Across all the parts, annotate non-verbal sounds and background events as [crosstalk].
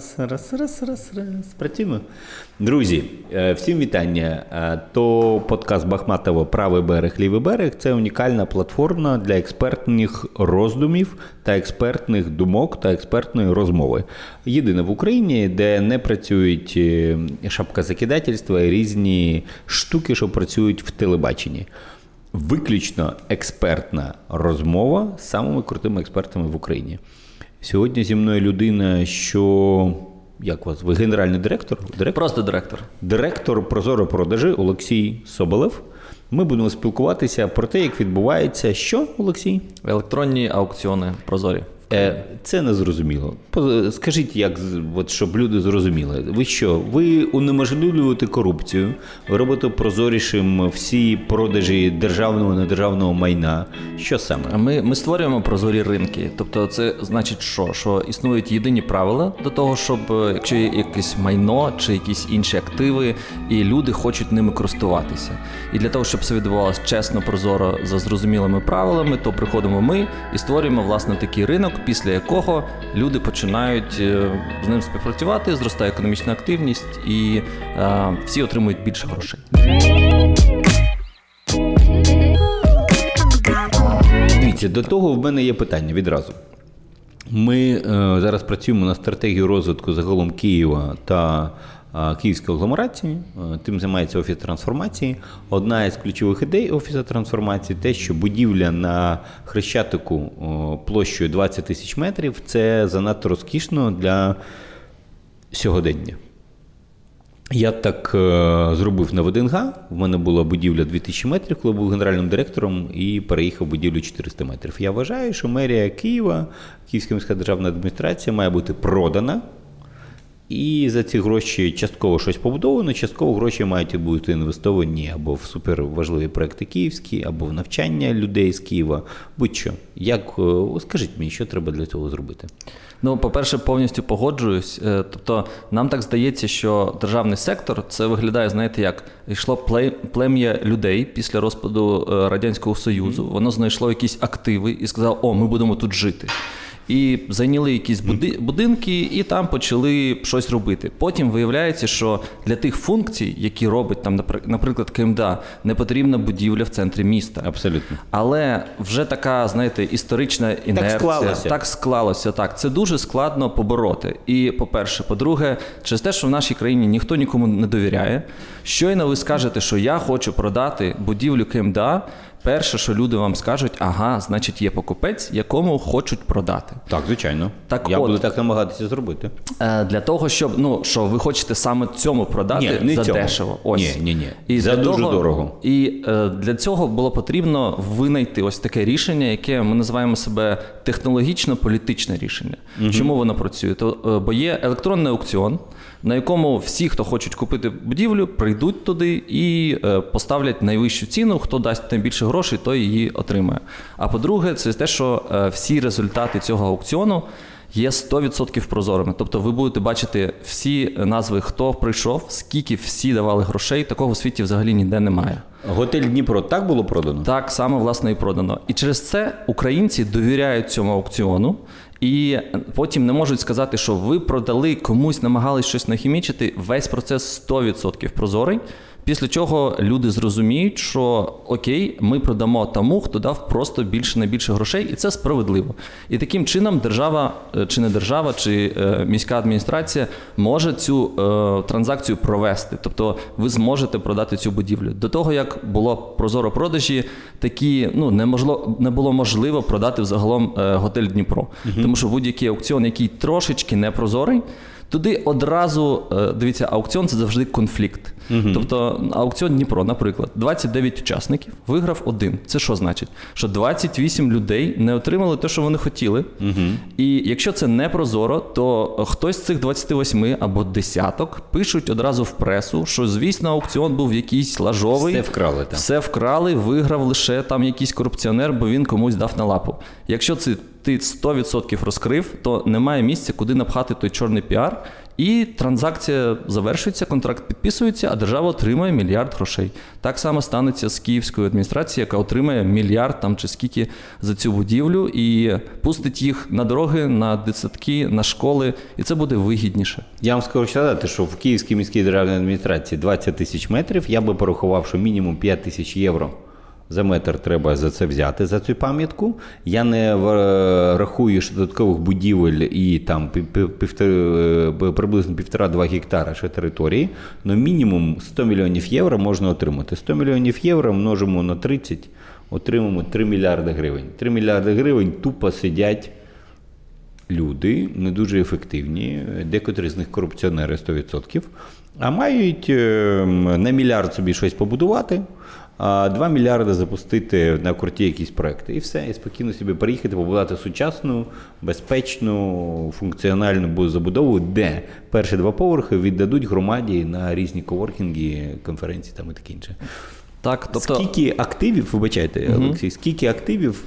Раз, раз, раз, раз, раз. Працюємо. Друзі, е, всім вітання. Е, то подкаст Бахматова Правий берег, лівий берег це унікальна платформа для експертних роздумів та експертних думок та експертної розмови. Єдина в Україні, де не працюють е, шапкозакидательства і різні штуки, що працюють в телебаченні. Виключно експертна розмова з самими крутими експертами в Україні. Сьогодні зі мною людина, що. Як вас? Ви генеральний директор? директор? Просто директор. Директор Прозоро продажі Олексій Соболев. Ми будемо спілкуватися про те, як відбувається, що, Олексій? Електронні аукціони Прозорі. Е, це не зрозуміло. Скажіть, як от, щоб люди зрозуміли, ви що? Ви унеможливлюєте корупцію, ви робите прозорішим всі продажі державного недержавного майна. Що саме? Ми ми створюємо прозорі ринки. Тобто, це значить, що Що існують єдині правила до того, щоб е, якщо є якесь майно чи якісь інші активи, і люди хочуть ними користуватися. І для того, щоб все відбувалося чесно, прозоро за зрозумілими правилами, то приходимо ми і створюємо власне такий ринок після якого люди починають е, з ним співпрацювати, зростає економічна активність і е, всі отримують більше грошей. Дивіться, до того в мене є питання відразу. Ми е, зараз працюємо на стратегію розвитку загалом Києва та Київської агломерації, тим займається офіс трансформації. Одна із ключових ідей офісу трансформації те, що будівля на хрещатику площею 20 тисяч метрів це занадто розкішно для сьогодення. Я так е, зробив на ВДНГ. У мене була будівля 2000 метрів, коли був генеральним директором, і переїхав будівлю 400 метрів. Я вважаю, що мерія Києва, Київська міська державна адміністрація має бути продана і за ці гроші частково щось побудовано, частково гроші мають бути інвестовані або в суперважливі проекти київські, або в навчання людей з Києва. Будь-що. Як е, скажіть мені, що треба для цього зробити? Ну, по-перше, повністю погоджуюсь. Е, тобто, нам так здається, що державний сектор це виглядає, знаєте, як йшло плем'я людей після розпаду е, Радянського Союзу. Воно знайшло якісь активи і сказало, о, ми будемо тут жити і зайняли якісь будинки, і там почали щось робити. Потім виявляється, що для тих функцій, які робить там, наприклад, КМДА, не потрібна будівля в центрі міста. Абсолютно. Але вже така, знаєте, історична інерція. Так склалося. Так склалося. Так, це дуже складно побороти. І по-перше, по-друге, через те, що в нашій країні ніхто нікому не довіряє. Щойно ви скажете, що я хочу продати будівлю КМДА. Перше, що люди вам скажуть, ага, значить, є покупець, якому хочуть продати. Так, звичайно. Так Я от, буду так намагатися зробити. Е, Для того, щоб ну що ви хочете саме цьому продати ні, не за цього. дешево. Ось. Ні, ні, ні. І за дуже того, дорого. І е, для цього було потрібно винайти ось таке рішення, яке ми називаємо себе технологічно-політичне рішення. Угу. Чому воно працює? То, е, Бо є електронний аукціон на якому всі, хто хочуть купити будівлю, прийдуть туди і е, поставлять найвищу ціну. Хто дасть найбільше грошей, той її отримає. А по-друге, це те, що е, всі результати цього аукціону. Є 100% прозорими. Тобто ви будете бачити всі назви, хто прийшов, скільки всі давали грошей. Такого в світі взагалі ніде немає. Готель Дніпро так було продано? Так саме власне і продано. І через це українці довіряють цьому аукціону і потім не можуть сказати, що ви продали комусь, намагались щось нахімічити. Весь процес 100% прозорий. Після чого люди зрозуміють, що окей, ми продамо тому, хто дав просто більше на більше грошей, і це справедливо. І таким чином держава, е, чи не держава, чи е, міська адміністрація може цю е, транзакцію провести. Тобто ви зможете продати цю будівлю. До того як було прозоро продажі, такі ну неможливо не було можливо продати взагалом е, готель Дніпро, угу. тому що будь-який аукціон, який трошечки непрозорий. Туди одразу е, дивіться, аукціон це завжди конфлікт. Угу. Тобто аукціон Дніпро, наприклад, 29 учасників виграв один. Це що значить? Що 28 людей не отримали те, що вони хотіли. Угу. І якщо це не прозоро, то хтось з цих 28 або десяток пишуть одразу в пресу, що звісно аукціон був якийсь лажовий, все вкрали там. Все вкрали, виграв лише там якийсь корупціонер, бо він комусь дав на лапу. Якщо це ти 100% розкрив, то немає місця, куди напхати той чорний піар. І транзакція завершується, контракт підписується, а держава отримує мільярд грошей. Так само станеться з Київською адміністрацією, яка отримає мільярд там чи скільки за цю будівлю, і пустить їх на дороги, на дитсадки, на школи, і це буде вигідніше. Я вам скажу сказати, що в Київській міській державній адміністрації 20 тисяч метрів. Я би порахував, що мінімум 5 тисяч євро за метр треба за це взяти за цю пам'ятку. Я не в- рахую що додаткових будівель і там е, приблизно півтора-два гектара ще території. але мінімум 100 мільйонів євро можна отримати. 100 мільйонів євро множимо на 30, отримаємо 3 мільярди гривень. 3 мільярди гривень тупо сидять люди, не дуже ефективні, декотрі з них корупціонери 100%, а мають е, на мільярд собі щось побудувати, а 2 мільярди запустити на круті якісь проекти. І все, і спокійно собі приїхати, побудувати сучасну, безпечну, функціональну забудову, де перші два поверхи віддадуть громаді на різні коворкінги, конференції там і таке інше. Так, тобто Скільки активів, вибачайте, Олексій, скільки активів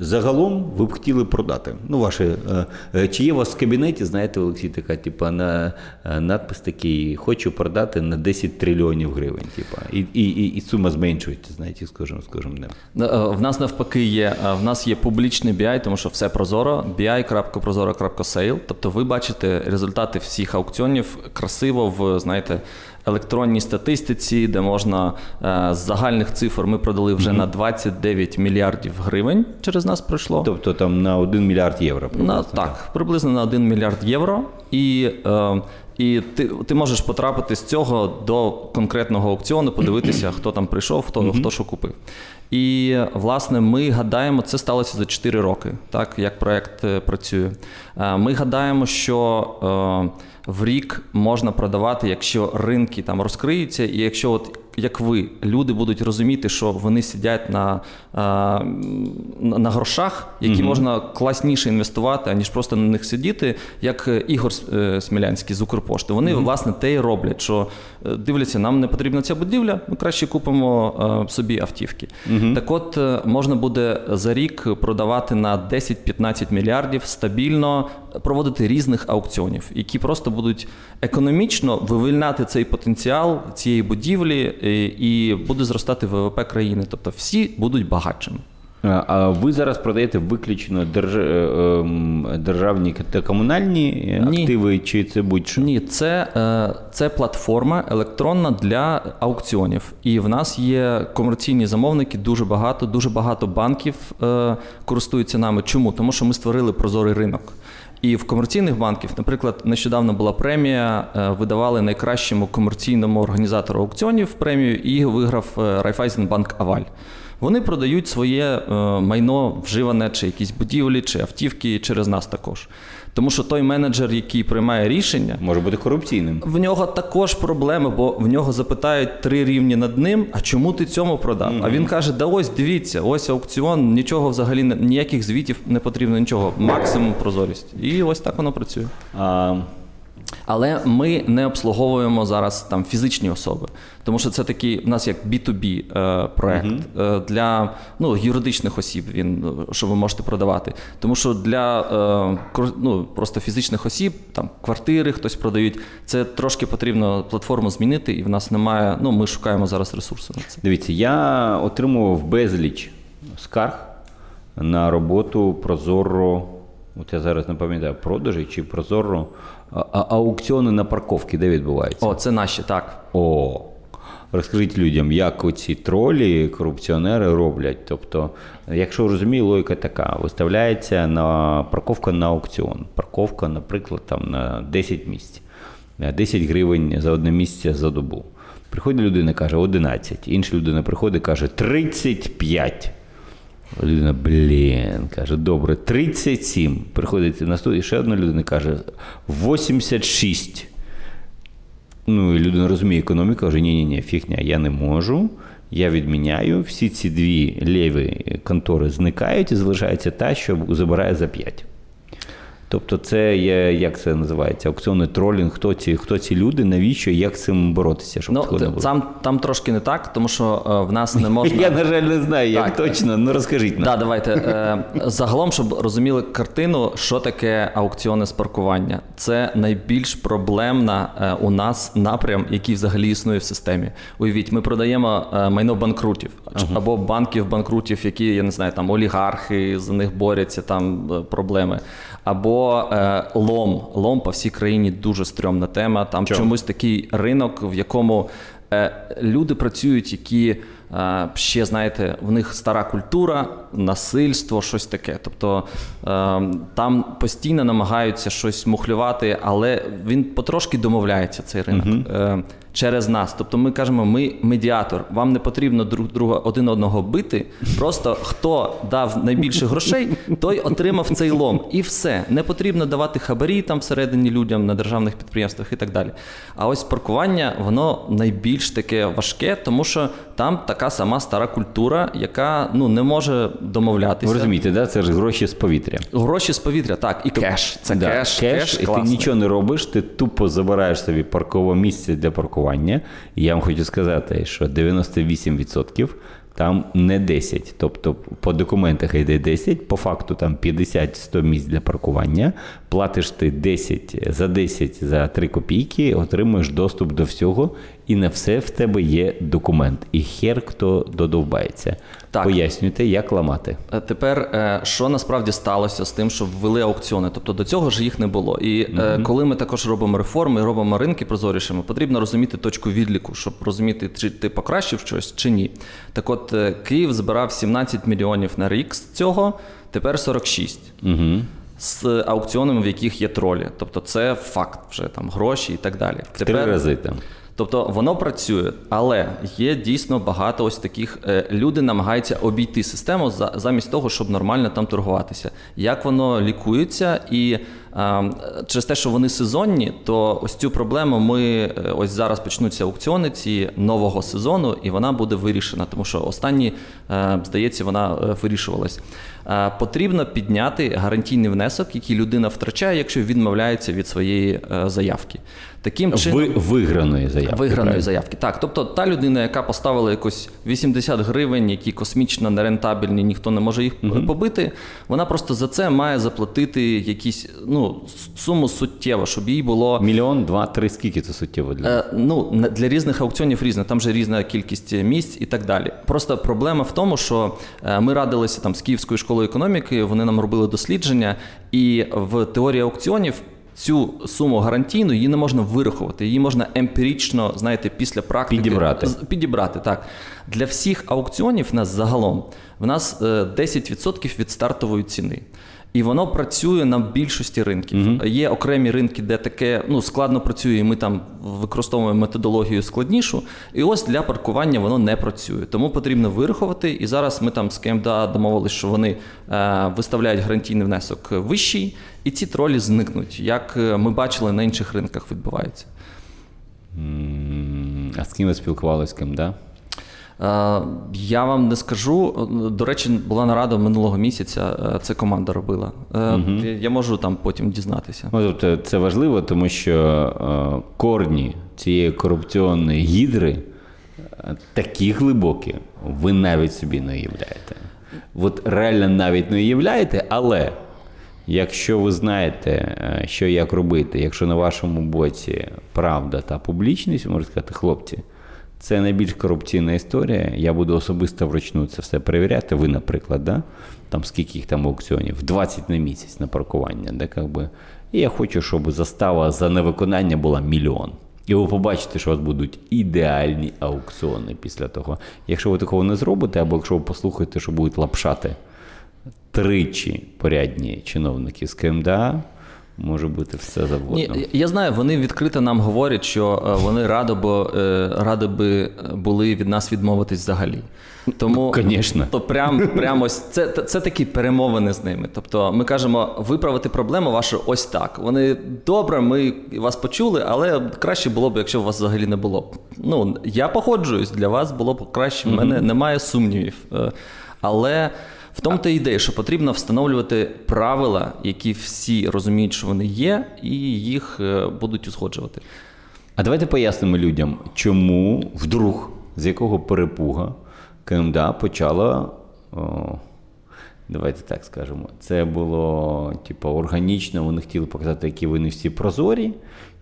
загалом ви б хотіли продати? Ну, ваше, е, е, чи є у вас в кабінеті, знаєте, Олексій, така, типа, на, е, надпис такий, хочу продати на 10 трильйонів гривень. Типа, і, і, і, сума зменшується, знаєте, з кожним, з кожним днем. Е, В нас навпаки є. В нас є публічний BI, тому що все прозоро. bi.prozoro.sale. Тобто ви бачите результати всіх аукціонів красиво в знаєте. Електронній статистиці, де можна е, з загальних цифр ми продали вже на 29 мільярдів гривень. Через нас пройшло. Тобто там на 1 мільярд євро. На, так, приблизно на 1 мільярд євро. І, е, і ти, ти можеш потрапити з цього до конкретного аукціону, подивитися, [clears throat] хто там прийшов, хто, хто що купив. І власне ми гадаємо, це сталося за 4 роки, так як проект е, працює. Е, Ми гадаємо, що е, в рік можна продавати, якщо ринки там розкриються, і якщо от як ви, люди будуть розуміти, що вони сидять на, на грошах, які можна класніше інвестувати, аніж просто на них сидіти, як е, Ігор е, Смілянський з Укрпошти. Вони власне те і роблять, що е, дивляться, нам не потрібна ця будівля, ми краще купимо собі автівки. Так от можна буде за рік продавати на 10-15 мільярдів стабільно, проводити різних аукціонів, які просто будуть економічно вивільняти цей потенціал цієї будівлі і буде зростати ВВП країни. Тобто всі будуть багатшими. А а ви зараз продаєте виключно держ... е, ем, державні та комунальні е, Ні. активи, чи це будь-що? Ні, це, е, це платформа електронна для аукціонів. І в нас є комерційні замовники дуже багато, дуже багато банків е, користуються нами. Чому? Тому що ми створили прозорий ринок. І в комерційних банків, наприклад, нещодавно була премія, е, видавали найкращому комерційному організатору аукціонів премію, і виграв е, Райфайзенбанк Аваль. Вони продають своє е, майно вживане, чи якісь будівлі, чи автівки через нас також. Тому що той менеджер, який приймає рішення, Може бути корупційним. в нього також проблеми, бо в нього запитають три рівні над ним: а чому ти цьому продав? А він каже: да ось дивіться, ось аукціон, нічого взагалі ніяких звітів не потрібно, нічого, максимум прозорість. І ось так воно працює. А, Але ми не обслуговуємо зараз там фізичні особи, тому що це такий у нас як B2B е, проект е, для ну, юридичних осіб. Він що ви можете продавати. Тому що для е, ну, просто фізичних осіб, там квартири хтось продають. Це трошки потрібно платформу змінити, і в нас немає. Ну, ми шукаємо зараз ресурси на це. Дивіться, я отримував безліч скарг на роботу Прозоро. От я зараз не пам'ятаю, продажі чи Прозоро а, аукціони на парковки, де відбуваються? О, це наші, так. О, розкажіть людям, як оці тролі, корупціонери роблять. Тобто, якщо розумію, логіка така: виставляється на парковка на аукціон. Парковка, наприклад, там на 10 місць, Е, 10 гривень за одне місце за добу. Приходить людина, каже 11. Інша людина приходить, каже 35. Людина, блін, каже, добре, 37. Приходить на наступний, ще одна людина каже 86. Ну, і людина розуміє економіку, каже, ні, ні, ні, фігня, я не можу. Я відміняю. Всі ці дві ліві контори зникають і залишається та, що забирає за 5. Тобто, це є, як це називається, аукціонний тролінг, хто ці, хто ці люди, навіщо, як з цим боротися, щоб Ну, такого не було? там, там трошки не так, тому що е, в нас не можна. [laughs] Я, на жаль, не знаю, як Так. точно, ну розкажіть нам. Да, давайте. Е, загалом, щоб розуміли картину, що таке аукціони з паркування. Це найбільш проблемна е, у нас напрям, який взагалі існує в системі. Уявіть, ми продаємо е, майно банкрутів або банків банкрутів, які я не знаю, там олігархи за них борються, там е, проблеми. Або е, лом. Лом по всій країні дуже стрьомна тема. Там Чому? чомусь такий ринок, в якому е, люди працюють, які е, ще знаєте, в них стара культура, насильство, щось таке. Тобто е, там постійно намагаються щось мухлювати, але він потрошки домовляється цей ринок. Е, Через нас, тобто ми кажемо, ми медіатор. Вам не потрібно друг друга один одного бити. Просто хто дав найбільше грошей, той отримав цей лом. І все. Не потрібно давати хабарі там всередині людям на державних підприємствах і так далі. А ось паркування, воно найбільш таке важке, тому що там така сама стара культура, яка ну не може домовлятися. Ви розумієте, да? це ж гроші з повітря. Гроші з повітря, так, і кеш. Це Да, кеш, кеш, і ти нічого не робиш, ти тупо забираєш собі паркове місце для паркування. І я вам хочу сказати, що 98% там не 10. Тобто по документах йде 10, по факту там 50-100 місць для паркування. Платиш ти 10 за 10 за 3 копійки, отримуєш доступ до всього, і на все в тебе є документ. І хер хто додовбається. Так. Пояснюйте, як ламати. Е, Тепер, е, що насправді сталося з тим, що ввели аукціони? Тобто до цього ж їх не було. І е, коли ми також робимо реформи, робимо ринки прозорішими, потрібно розуміти точку відліку, щоб розуміти, чи ти покращив щось чи ні. Так от Київ збирав 17 мільйонів на рік з цього, тепер 46. Угу. З аукціонами, в яких є тролі. Тобто це факт вже там гроші і так далі. В три рази там. Тобто воно працює, але є дійсно багато ось таких. е, Люди намагаються обійти систему за- замість того, щоб нормально там торгуватися. Як воно лікується, і через те, що вони сезонні, то ось цю проблему ми е, ось зараз почнуться аукціони ці нового сезону, і вона буде вирішена, тому що останні, е, здається, вона е, вирішувалась. Потрібно підняти гарантійний внесок, який людина втрачає, якщо відмовляється від своєї заявки. Таким чином, Ви, виграної заявки. Виграної правильно? заявки. Так, тобто та людина, яка поставила якось 80 гривень, які космічно нерентабельні, ніхто не може їх побити, вона просто за це має заплатити якісь ну, с- суму суттєво, щоб їй було. Мільйон, два, три, скільки це суттєво для Е, ну, для різних аукціонів різне, там же різна кількість місць і так далі. Просто проблема в тому, що е, ми радилися там з Київською школою економіки, вони нам робили дослідження, і в теорії аукціонів. Цю суму гарантійну її не можна вирахувати, її можна емпірично, знаєте, після практики Підібрати. підібрати. Так для всіх аукціонів в нас загалом в нас е, 10% від стартової ціни. І воно працює на більшості ринків. Є окремі ринки, де таке ну, складно працює, і ми там використовуємо методологію складнішу. І ось для паркування воно не працює. Тому потрібно вирахувати. І зараз ми там з КМДА домовилися, що вони е, виставляють гарантійний внесок вищий, і ці тролі зникнуть, як е, ми бачили на інших ринках відбувається. М, А з ким ви спілкувалися, з ким, да? Е, Я вам не скажу. До речі, була нарада минулого місяця. е, Це команда робила. Е, я- можу там потім дізнатися. Ну, тобто це важливо, тому що е, корні цієї корупційної гідри е, такі глибокі, ви навіть собі не уявляєте. От реально навіть не уявляєте, але якщо ви знаєте, е, що як робити, якщо на вашому боці правда та публічність, ви можете сказати, хлопці. Це найбільш корупційна історія. Я буду особисто вручну це все перевіряти. Ви, наприклад, да? там скільки їх там аукціонів? 20 на місяць на паркування. Да, как би. І я хочу, щоб застава за невиконання була мільйон. І ви побачите, що у вас будуть ідеальні аукціони після того. Якщо ви такого не зробите, або якщо ви послухаєте, що будуть лапшати тричі порядні чиновники з КМДА, може бути все завгодно. Ні, я знаю, вони відкрито нам говорять, що е, вони радо бо, е, ради би були від нас відмовитись взагалі. Тому Конечно. то прям, прям ось це, це такі перемовини з ними. Тобто ми кажемо, виправити проблему вашу ось так. Вони добре, ми вас почули, але краще було б, якщо у вас взагалі не було. б. Ну я погоджуюсь, для вас було б краще. В мене немає сумнівів. Е, Але В тому та ідея, що потрібно встановлювати правила, які всі розуміють, що вони є, і їх е, будуть узгоджувати. А давайте пояснимо людям, чому вдруг, з якого перепуга КМДА почала. О, давайте так скажемо. Це було типу, органічно, вони хотіли показати, які вони всі прозорі,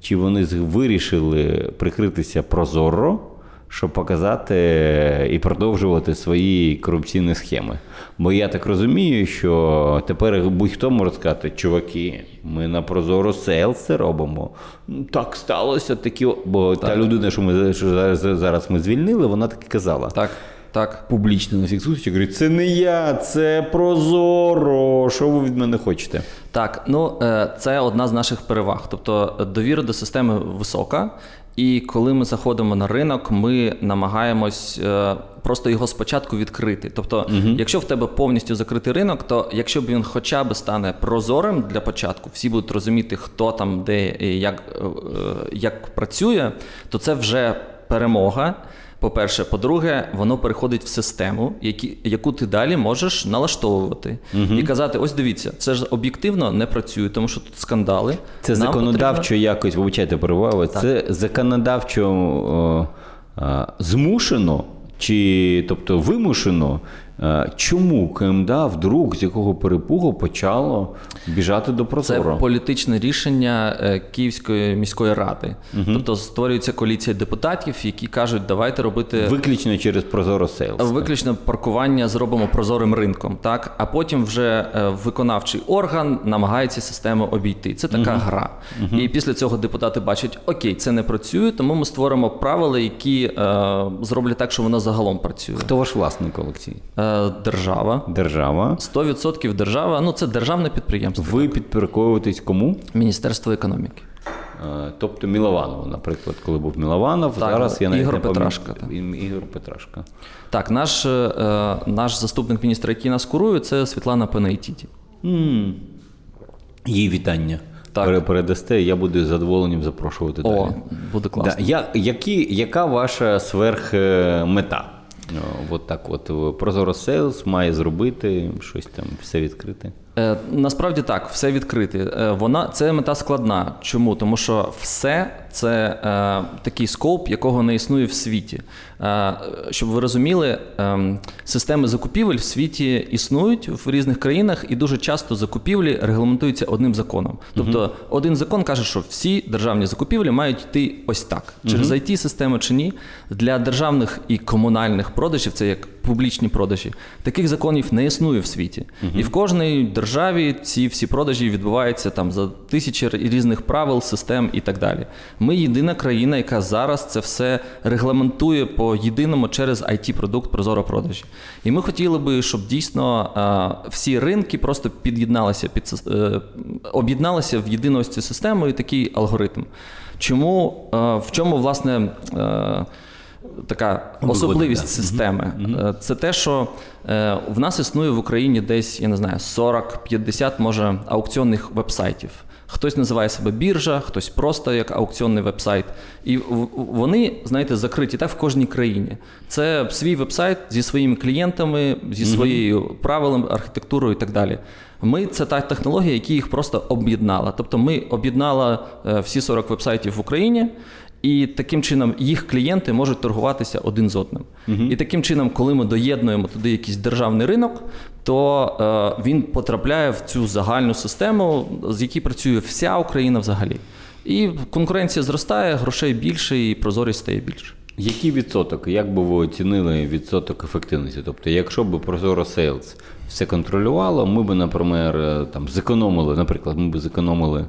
чи вони вирішили прикритися прозоро, щоб показати і продовжувати свої корупційні схеми. Бо я так розумію, що тепер будь-хто може сказати, чуваки, ми на прозоро селс це робимо. Ну, Так сталося, такі. о-» Бо та людина, що ми що зараз, зараз ми звільнили, вона так і казала. Так, так. Публічно на всіх зустрічах говорить, це не я, це прозоро. Що ви від мене хочете? Так, ну е, це одна з наших переваг. Тобто довіра до системи висока. І коли ми заходимо на ринок, ми намагаємось е, просто його спочатку відкрити. Тобто, якщо в тебе повністю закритий ринок, то якщо б він хоча б стане прозорим для початку, всі будуть розуміти, хто там, де і як, е, е, як працює, то це вже перемога. По-перше, по-друге, воно переходить в систему, які, яку ти далі можеш налаштовувати і казати: ось дивіться, це ж об'єктивно не працює, тому що тут скандали. Це Нам законодавчо потрібно- якось, вибачайте, перевагу. це законодавчо о, о, змушено чи тобто вимушено. Е, Чому КМДА вдруг з якого перепугу почало біжати до Це політичне рішення е, Київської міської ради. Тобто створюється коаліція депутатів, які кажуть, давайте робити Виключно через прозоро Сейлс. Виключно паркування зробимо прозорим ринком, так а потім вже е, виконавчий орган намагається систему обійти. Це така гра. І після цього депутати бачать, окей, це не працює, тому ми створимо правила, які е, зроблять так, що воно загалом працює. Хто ваш власник колекції? Держава. Держава. 100% держава, ну це державне підприємство, Ви підпорядковуєтесь кому? Міністерство економіки. Тобто Мілованов, наприклад, коли був Мілованов, Так, зараз я навіть Ігор не. Петрашка, так. Ігор Петрашка. Так, наш, е, е, наш заступник міністра, який нас курує, це Світлана Пенейтіті. М. Їй вітання. Так. Пере- Передасте, я буду з задоволенням запрошувати О, далі. буде класно. Да. Я, які, яка ваша сверхмета? От так от. Прозоро Сейлс має зробити щось там, все відкрити. Е, насправді так, все відкрите. Е, вона це мета складна. Чому? Тому що все це е, такий скоп, якого не існує в світі. Е, щоб ви розуміли, е, системи закупівель в світі існують в різних країнах, і дуже часто закупівлі регламентуються одним законом. Тобто, один закон каже, що всі державні закупівлі мають йти ось так, через it систему чи ні. Для державних і комунальних продажів, це як публічні продажі, таких законів не існує в світі. І в кожній державі ці всі продажі відбуваються там за тисячі різних правил, систем і так далі. Ми єдина країна, яка зараз це все регламентує по єдиному через it продукт Прозоро продажі. І ми хотіли би, щоб дійсно е, всі ринки просто під'єдналися під е, об'єдналися в єдину ось систему і такий алгоритм. Чому е, в чому власне е, така особливість системи? Е, Це те, що е, в нас існує в Україні десь, я не знаю, 40-50, може, аукціонних вебсайтів. Хтось називає себе біржа, хтось просто як аукціонний вебсайт. І вони, знаєте, закриті так в кожній країні. Це свій вебсайт зі своїми клієнтами, зі своєю правилами, архітектурою і так далі. Ми це та технологія, яка їх просто об'єднала. Тобто ми об'єднала е, всі 40 вебсайтів в Україні. І таким чином їх клієнти можуть торгуватися один з одним. І таким чином, коли ми доєднуємо туди якийсь державний ринок, то е, він потрапляє в цю загальну систему, з якій працює вся Україна взагалі. І конкуренція зростає, грошей більше, і прозорість стає більше. Який відсоток? Як би ви оцінили відсоток ефективності? Тобто, якщо б Прозоро Сейлс все контролювало, ми б, наприклад, е, там зекономили, наприклад, ми б зекономили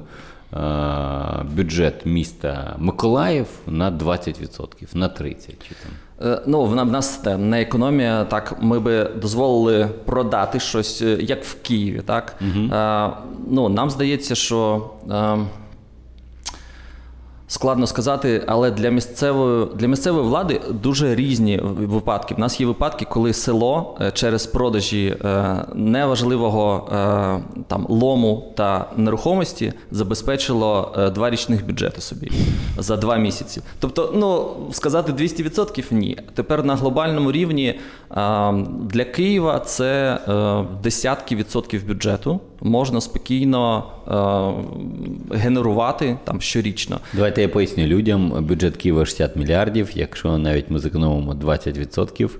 бюджет міста Миколаїв на 20%, на 30% чи там. Е, Ну, в нас там не економія, так ми би дозволили продати щось, е, як в Києві. Так? Е, ну, нам здається, що е, Складно сказати, але для місцевої для місцевої влади дуже різні випадки. В нас є випадки, коли село е, через продажі е, неважливого е, там лому та нерухомості забезпечило два річних бюджети собі за два місяці. Тобто, ну сказати 200% – ні. Тепер на глобальному рівні для Києва це е, десятки відсотків бюджету можна спокійно е, генерувати там щорічно. Давайте я поясню людям. Бюджет Києва 60 мільярдів. Якщо навіть ми зекономимо 20%,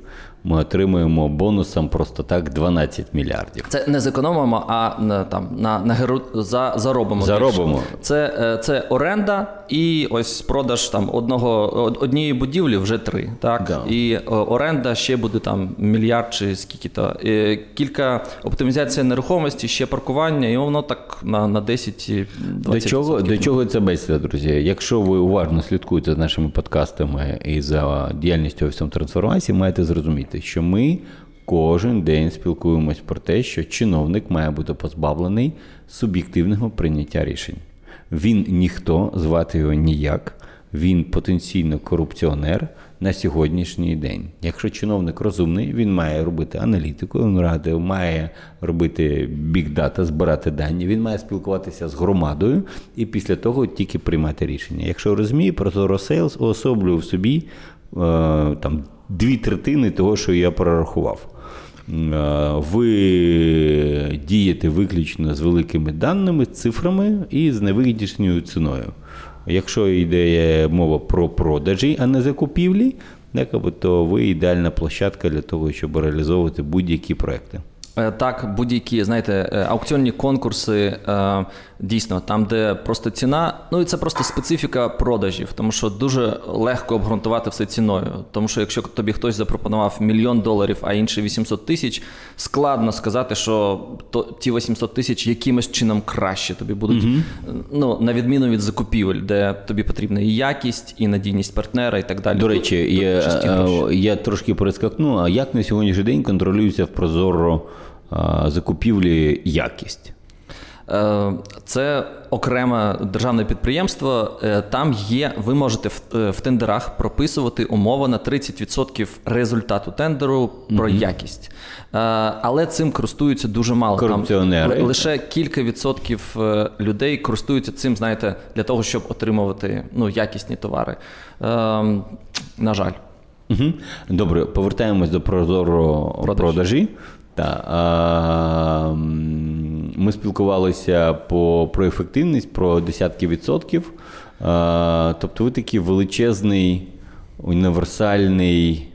ми отримуємо бонусом просто так 12 мільярдів. Це не зекономимо, а на там на, на геру за заробимо. Заробимо. більше. Це, е, це оренда і ось продаж там одного однієї будівлі вже три. Так Да. і е, оренда ще буде там мільярд чи скільки то. Е, Кілька оптимізація нерухомості, ще паркування, і воно так на, на 10-20%. До чого, до чого це бесіда, друзі? Якщо ви уважно слідкуєте за нашими подкастами і за діяльністю офісом трансформації, маєте зрозуміти, що ми кожен день спілкуємось про те, що чиновник має бути позбавлений суб'єктивного прийняття рішень. Він ніхто, звати його ніяк, він потенційно корупціонер на сьогоднішній день. Якщо чиновник розумний, він має робити аналітику, він ради- має робити бікдата, збирати дані, він має спілкуватися з громадою і після того тільки приймати рішення. Якщо розуміє, Прозоро Сейлс уособлює в собі е, там дві третини того, що я прорахував. Е, Ви дієте виключно з великими даними, цифрами і з невигіднішньою ціною. Якщо йде мова про продажі, а не закупівлі, то ви ідеальна площадка для того, щоб реалізовувати будь-які проекти. Е, Так, будь-які, знаєте, е, аукціонні конкурси е, дійсно там, де просто ціна, ну і це просто специфіка продажів, тому що дуже легко обґрунтувати все ціною. Тому що якщо тобі хтось запропонував мільйон доларів, а інший 800 тисяч, складно сказати, що то ті 800 тисяч якимось чином краще тобі будуть, ну на відміну від закупівель, де тобі потрібна і якість, і надійність партнера, і так далі. До речі, тут я, я трошки перескакну, а як на сьогоднішній день контролюється в Прозоро закупівлі якість? Е, Це окреме державне підприємство. Е, Там є, ви можете в, е, в тендерах прописувати умови на 30% результату тендеру про якість. Е, Але цим користуються дуже мало. Корупціонери. ли- лише кілька відсотків е, людей користуються цим, знаєте, для того, щоб отримувати ну, якісні товари. Е, На жаль. Угу. Добре, повертаємось до прозоро Продажі. Продажі. Та, а, ми спілкувалися по, про ефективність, про десятки відсотків. Тобто ви такий величезний універсальний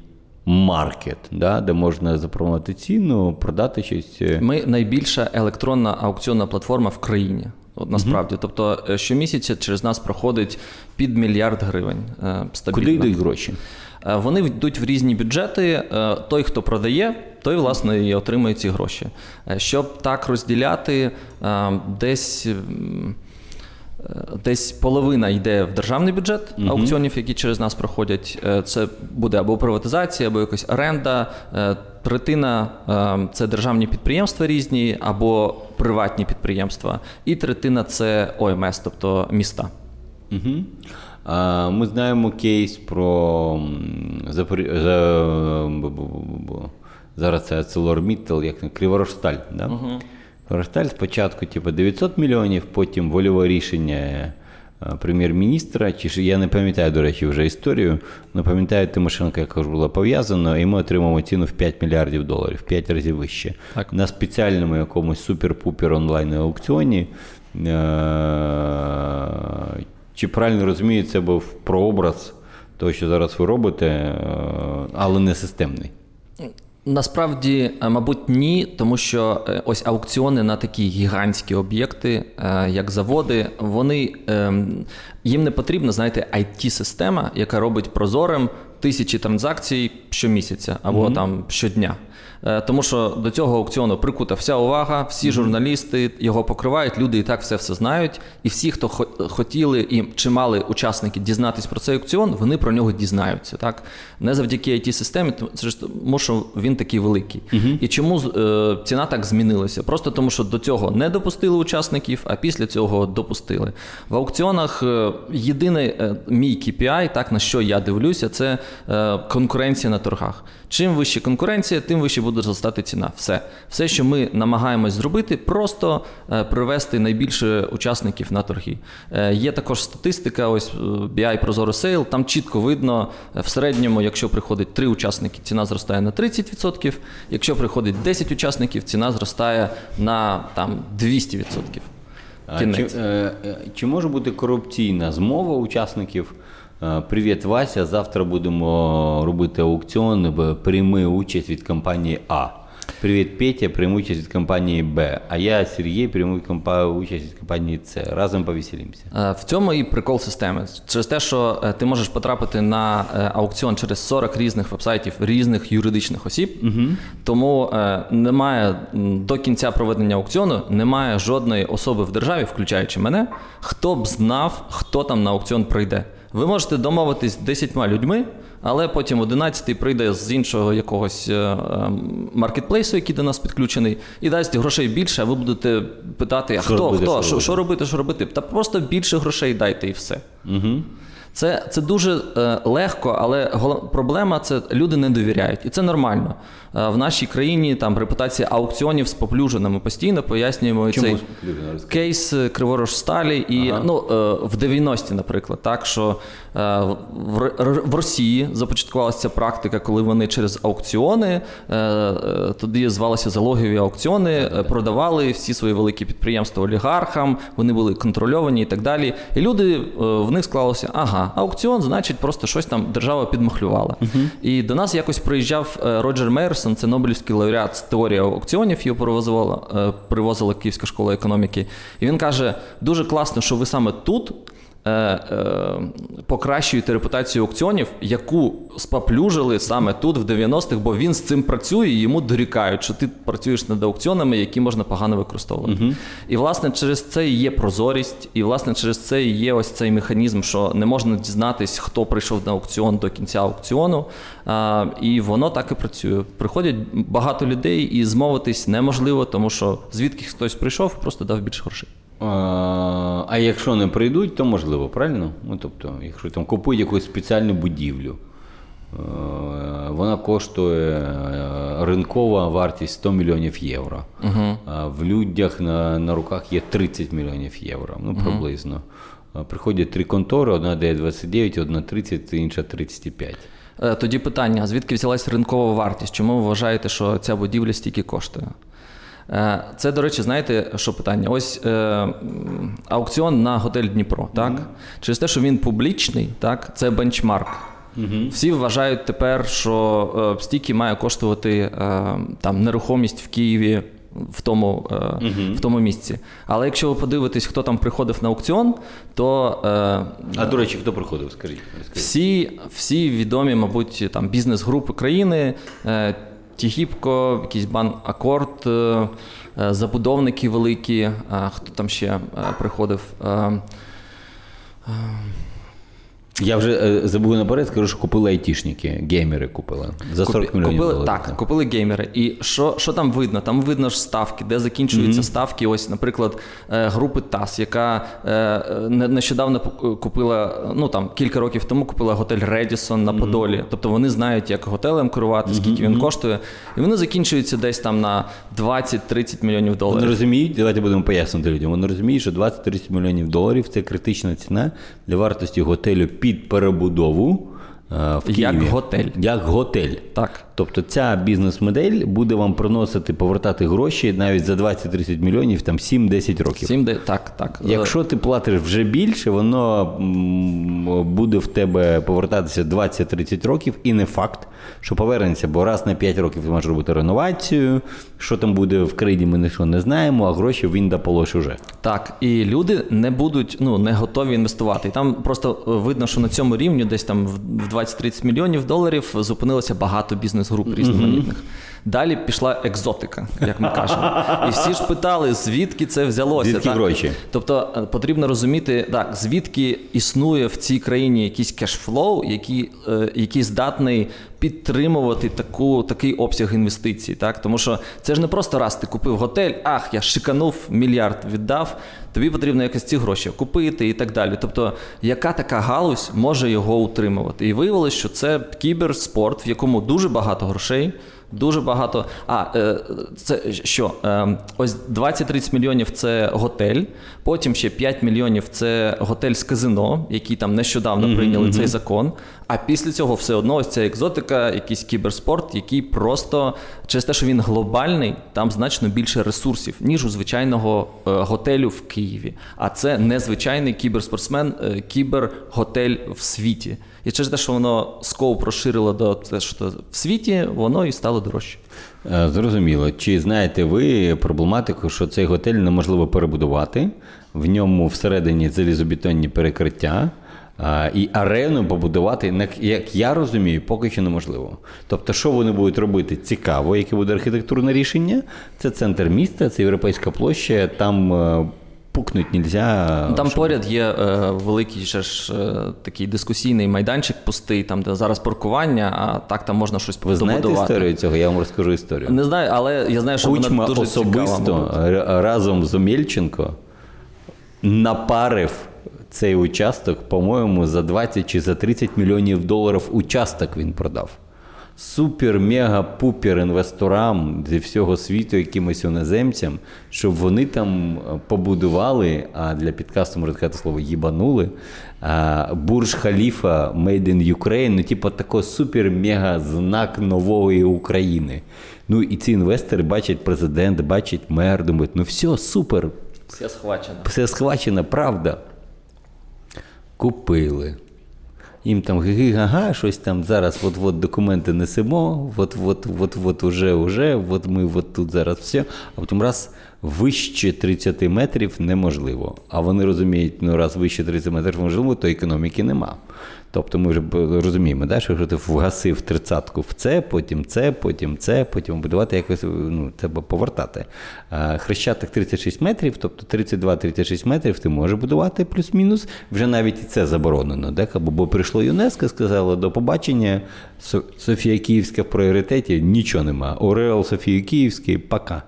маркет, да, де можна запропонувати ціну, продати щось. е, Ми найбільша електронна аукціонна платформа в країні. От насправді, тобто е, щомісяця через нас проходить під мільярд гривень е, стабільно. Куди йдуть гроші? Е, Вони йдуть в різні бюджети. Е, Той, хто продає, той власне і отримує ці гроші. Е, Щоб так розділяти, десь. Десь половина йде в державний бюджет аукціонів, які через нас проходять. Це буде або приватизація, або якась оренда. Третина це державні підприємства різні, або приватні підприємства. І третина це ОМС, тобто міста. Угу. Ми знаємо кейс про бу- зараз це ArcelorMittal, як Криворожсталь. Да? Угу. Криворожсталь спочатку типу, 900 мільйонів, потім вольове рішення е, прем'єр-міністра, чи ж я не пам'ятаю, до речі, вже історію, але пам'ятаю Тимошенко, яка ж була пов'язана, і ми отримаємо ціну в 5 мільярдів доларів, 5 разів вище. Так. На спеціальному якомусь супер-пупер онлайн аукціоні. Чи правильно розумію, це був прообраз того, що зараз ви робите, е, але не системний. Насправді, е, мабуть, ні, тому що е, ось аукціони на такі гігантські об'єкти, як заводи, вони ем, їм не потрібна, знаєте, it система яка робить прозорим тисячі транзакцій щомісяця або там щодня. Е, Тому що до цього аукціону прикута вся увага, всі журналісти його покривають, люди і так все все знають. І всі, хто хотіли і чи мали учасники дізнатись про цей аукціон, вони про нього дізнаються. Так? Не завдяки it системі тому, що він такий великий. І чому е, ціна так змінилася? Просто тому, що до цього не допустили учасників, а після цього допустили. В аукціонах е, єдиний е, мій KPI, так на що я дивлюся, це е, конкуренція на торгах. Чим вища конкуренція, тим вище буде зростати ціна. Все, все, що ми намагаємось зробити, просто е, привести найбільше учасників на торги. Е, Є також статистика, ось BI Prozoro Sale, там чітко видно е, в середньому, якщо приходить 3 учасники, ціна зростає на 30%, якщо приходить 10 учасників, ціна зростає на там 200%. А Кінець. Чи, чи може бути корупційна змова учасників? Е, Привіт, Вася. Завтра будемо робити аукціон. Прийми участь від компанії А. Привіт, Петя, прийми участь від компанії Б. А я, Сергій, прийму участь від компанії С. Разом повеселимося. Е, В цьому і прикол системи. Через те, що е, ти можеш потрапити на аукціон через 40 різних вебсайтів різних юридичних осіб, тому е, немає до кінця проведення аукціону немає жодної особи в державі, включаючи мене, хто б знав, хто там на аукціон прийде. Ви можете домовитись з 10 людьми, але потім 11-й прийде з іншого якогось е, е, маркетплейсу, який до нас підключений, і дасть грошей більше, а ви будете питати, а хто, хто, що робити, що робити? Та просто більше грошей дайте і все. Угу. Це, це дуже е, легко, але проблема це люди не довіряють. І це нормально. Е, в нашій країні там репутація аукціонів споплюжена. Ми постійно пояснюємо Чому цей кейс е, Криворожсталі. І Ага. ну, е, в 90-ті, наприклад, так що е, в, в Росії започаткувалася ця практика, коли вони через аукціони, е, е, тоді звалися залогові аукціони, е, продавали всі свої великі підприємства олігархам, вони були контрольовані і так далі. І люди е, в них склалося, ага, аукціон, значить, просто щось там держава підмахлювала. І до нас якось приїжджав е, Роджер Мейерсон, це Нобелівський лауреат з теорії аукціонів, його привозила, е, привозила Київська школа економіки. І він каже: дуже класно, що ви саме тут. Е, е, Покращуєте репутацію аукціонів, яку споплюжили саме тут, в 90-х, бо він з цим працює і йому дорікають, що ти працюєш над аукціонами, які можна погано використовувати. І власне через це і є прозорість, і власне через це і є ось цей механізм, що не можна дізнатись, хто прийшов на аукціон до кінця аукціону. А, і воно так і працює. Приходять багато людей, і змовитись неможливо, тому що звідки хтось прийшов, просто дав більше грошей. А, якщо не прийдуть, то можливо, правильно? Ну, тобто, якщо там купують якусь спеціальну будівлю, е, вона коштує е, ринкова вартість 100 мільйонів євро. А в людях на, на руках є 30 мільйонів євро, ну приблизно. А Приходять три контори, одна дає 29, одна 30, інша 35. Е, Тоді питання: звідки взялась ринкова вартість? Чому ви вважаєте, що ця будівля стільки коштує? Е, Це, до речі, знаєте, що питання? Ось е, аукціон на готель Дніпро, так? Через те, що він публічний, так, це бенчмарк. Всі вважають тепер, що е, стільки має коштувати е, там нерухомість в Києві в тому, в тому місці. Але якщо ви подивитесь, хто там приходив на аукціон, то А до речі, хто приходив? Скажіть. всі, всі відомі, мабуть, там бізнес-групи країни, Тігіпко, якийсь бан Акорд, е, е, забудовники великі, е, хто там ще приходив. Я вже е, забув наперед, скажу, що купили айтішники, геймери купили за 40 Купи- мільйонів купили. Так, купили геймери. І що, що там видно? Там видно ж ставки, де закінчуються ставки. Ось, наприклад, е, групи ТАС, яка е, не- нещодавно купила, ну там кілька років тому купила готель Редісон на Подолі. Тобто вони знають, як готелем керувати, скільки він коштує. І вони закінчуються десь там на 20-30 мільйонів доларів. Вони розуміють, давайте будемо пояснити людям. Вони розуміють, що 20-30 мільйонів доларів це критична ціна для вартості готелю під перебудову в Києві. Як готель. Як готель. Так. Тобто ця бізнес-модель буде вам приносити повертати гроші навіть за 20-30 мільйонів, там 7-10 років. Сім де так, так. Якщо ти платиш вже більше, воно буде в тебе повертатися 20-30 років, і не факт, що повернеться, бо раз на 5 років ти можеш робити реновацію. Що там буде в країні, ми нічого не знаємо, а гроші він дополож уже. Так, і люди не будуть ну не готові інвестувати. І там просто е, видно, що на цьому рівні, десь там в 20-30 мільйонів доларів, зупинилося багато бізнес-груп різноманітних. Далі пішла екзотика, як ми кажемо. І всі ж питали, звідки це взялося. Звідки так? гроші? Тобто е, потрібно розуміти, так, звідки існує в цій країні якийсь кешфлоу, який, е, який здатний підтримувати таку, такий обсяг інвестицій. Так? Тому що це ж не просто раз ти купив готель, ах, я шиканув, мільярд віддав. Тобі потрібно якось ці гроші купити і так далі. Тобто, яка така галузь може його утримувати? І виявилось, що це кіберспорт, в якому дуже багато грошей. Дуже багато. А, е, це що? Е, ось 20-30 мільйонів це готель, потім ще 5 мільйонів це готель з казино, які там нещодавно прийняли цей закон. А після цього все одно ось ця екзотика, якийсь кіберспорт, який просто через те, що він глобальний, там значно більше ресурсів, ніж у звичайного е, готелю в Києві. А це незвичайний кіберспортсмен, кіберготель в світі. І через те, що воно скоуп розширило до те, що в світі, воно і стало дорожче. Е, Зрозуміло. Чи знаєте ви проблематику, що цей готель неможливо перебудувати? В ньому всередині залізобетонні перекриття. а, І арену побудувати, як я розумію, поки що неможливо. Тобто, що вони будуть робити? Цікаво, яке буде архітектурне рішення. Це центр міста, це європейська площа, там е, пукнуть нельзя. Там щоб- поряд є е, великий ще ж е, такий дискусійний майданчик пустий, там де зараз паркування, а так там можна щось Ви знаєте історію цього? Я вам розкажу історію. Не знаю, але я знаю, що Кучма вона дуже особисто цікава. разом з Омельченко напарив цей участок, по-моєму, за 20 чи за 30 мільйонів доларів участок він продав. Супер, мега, пупер інвесторам зі всього світу, якимось іноземцям, щоб вони там е, побудували, а для підкасту можна сказати слово їбанули. Бурж Халіфа Made in Ukraine, ну, типу, такий супер-мега знак нової України. Ну і ці інвестори бачать президент, бачать мер, думають, ну все, супер, Все схвачено. все схвачено, правда. Купили. Їм там ги-га, щось там зараз от-от документи несемо, от-от, от-от уже, уже, от ми от тут зараз все, а потім раз вище 30 метрів неможливо. А вони розуміють, ну раз вище 30 метрів можливо, то економіки нема. Тобто ми вже розуміємо, да, що якщо ти вгасив тридцятку в це, потім це, потім це, потім будувати якось ну, треба повертати. Хрещатик 36 метрів, тобто 32-36 метрів ти можеш будувати плюс-мінус. Вже навіть і це заборонено. Да? Бо, прийшло ЮНЕСКО, сказало до побачення. Софія Київська в пріоритеті, нічого нема. Ореол Софії Київської, пока.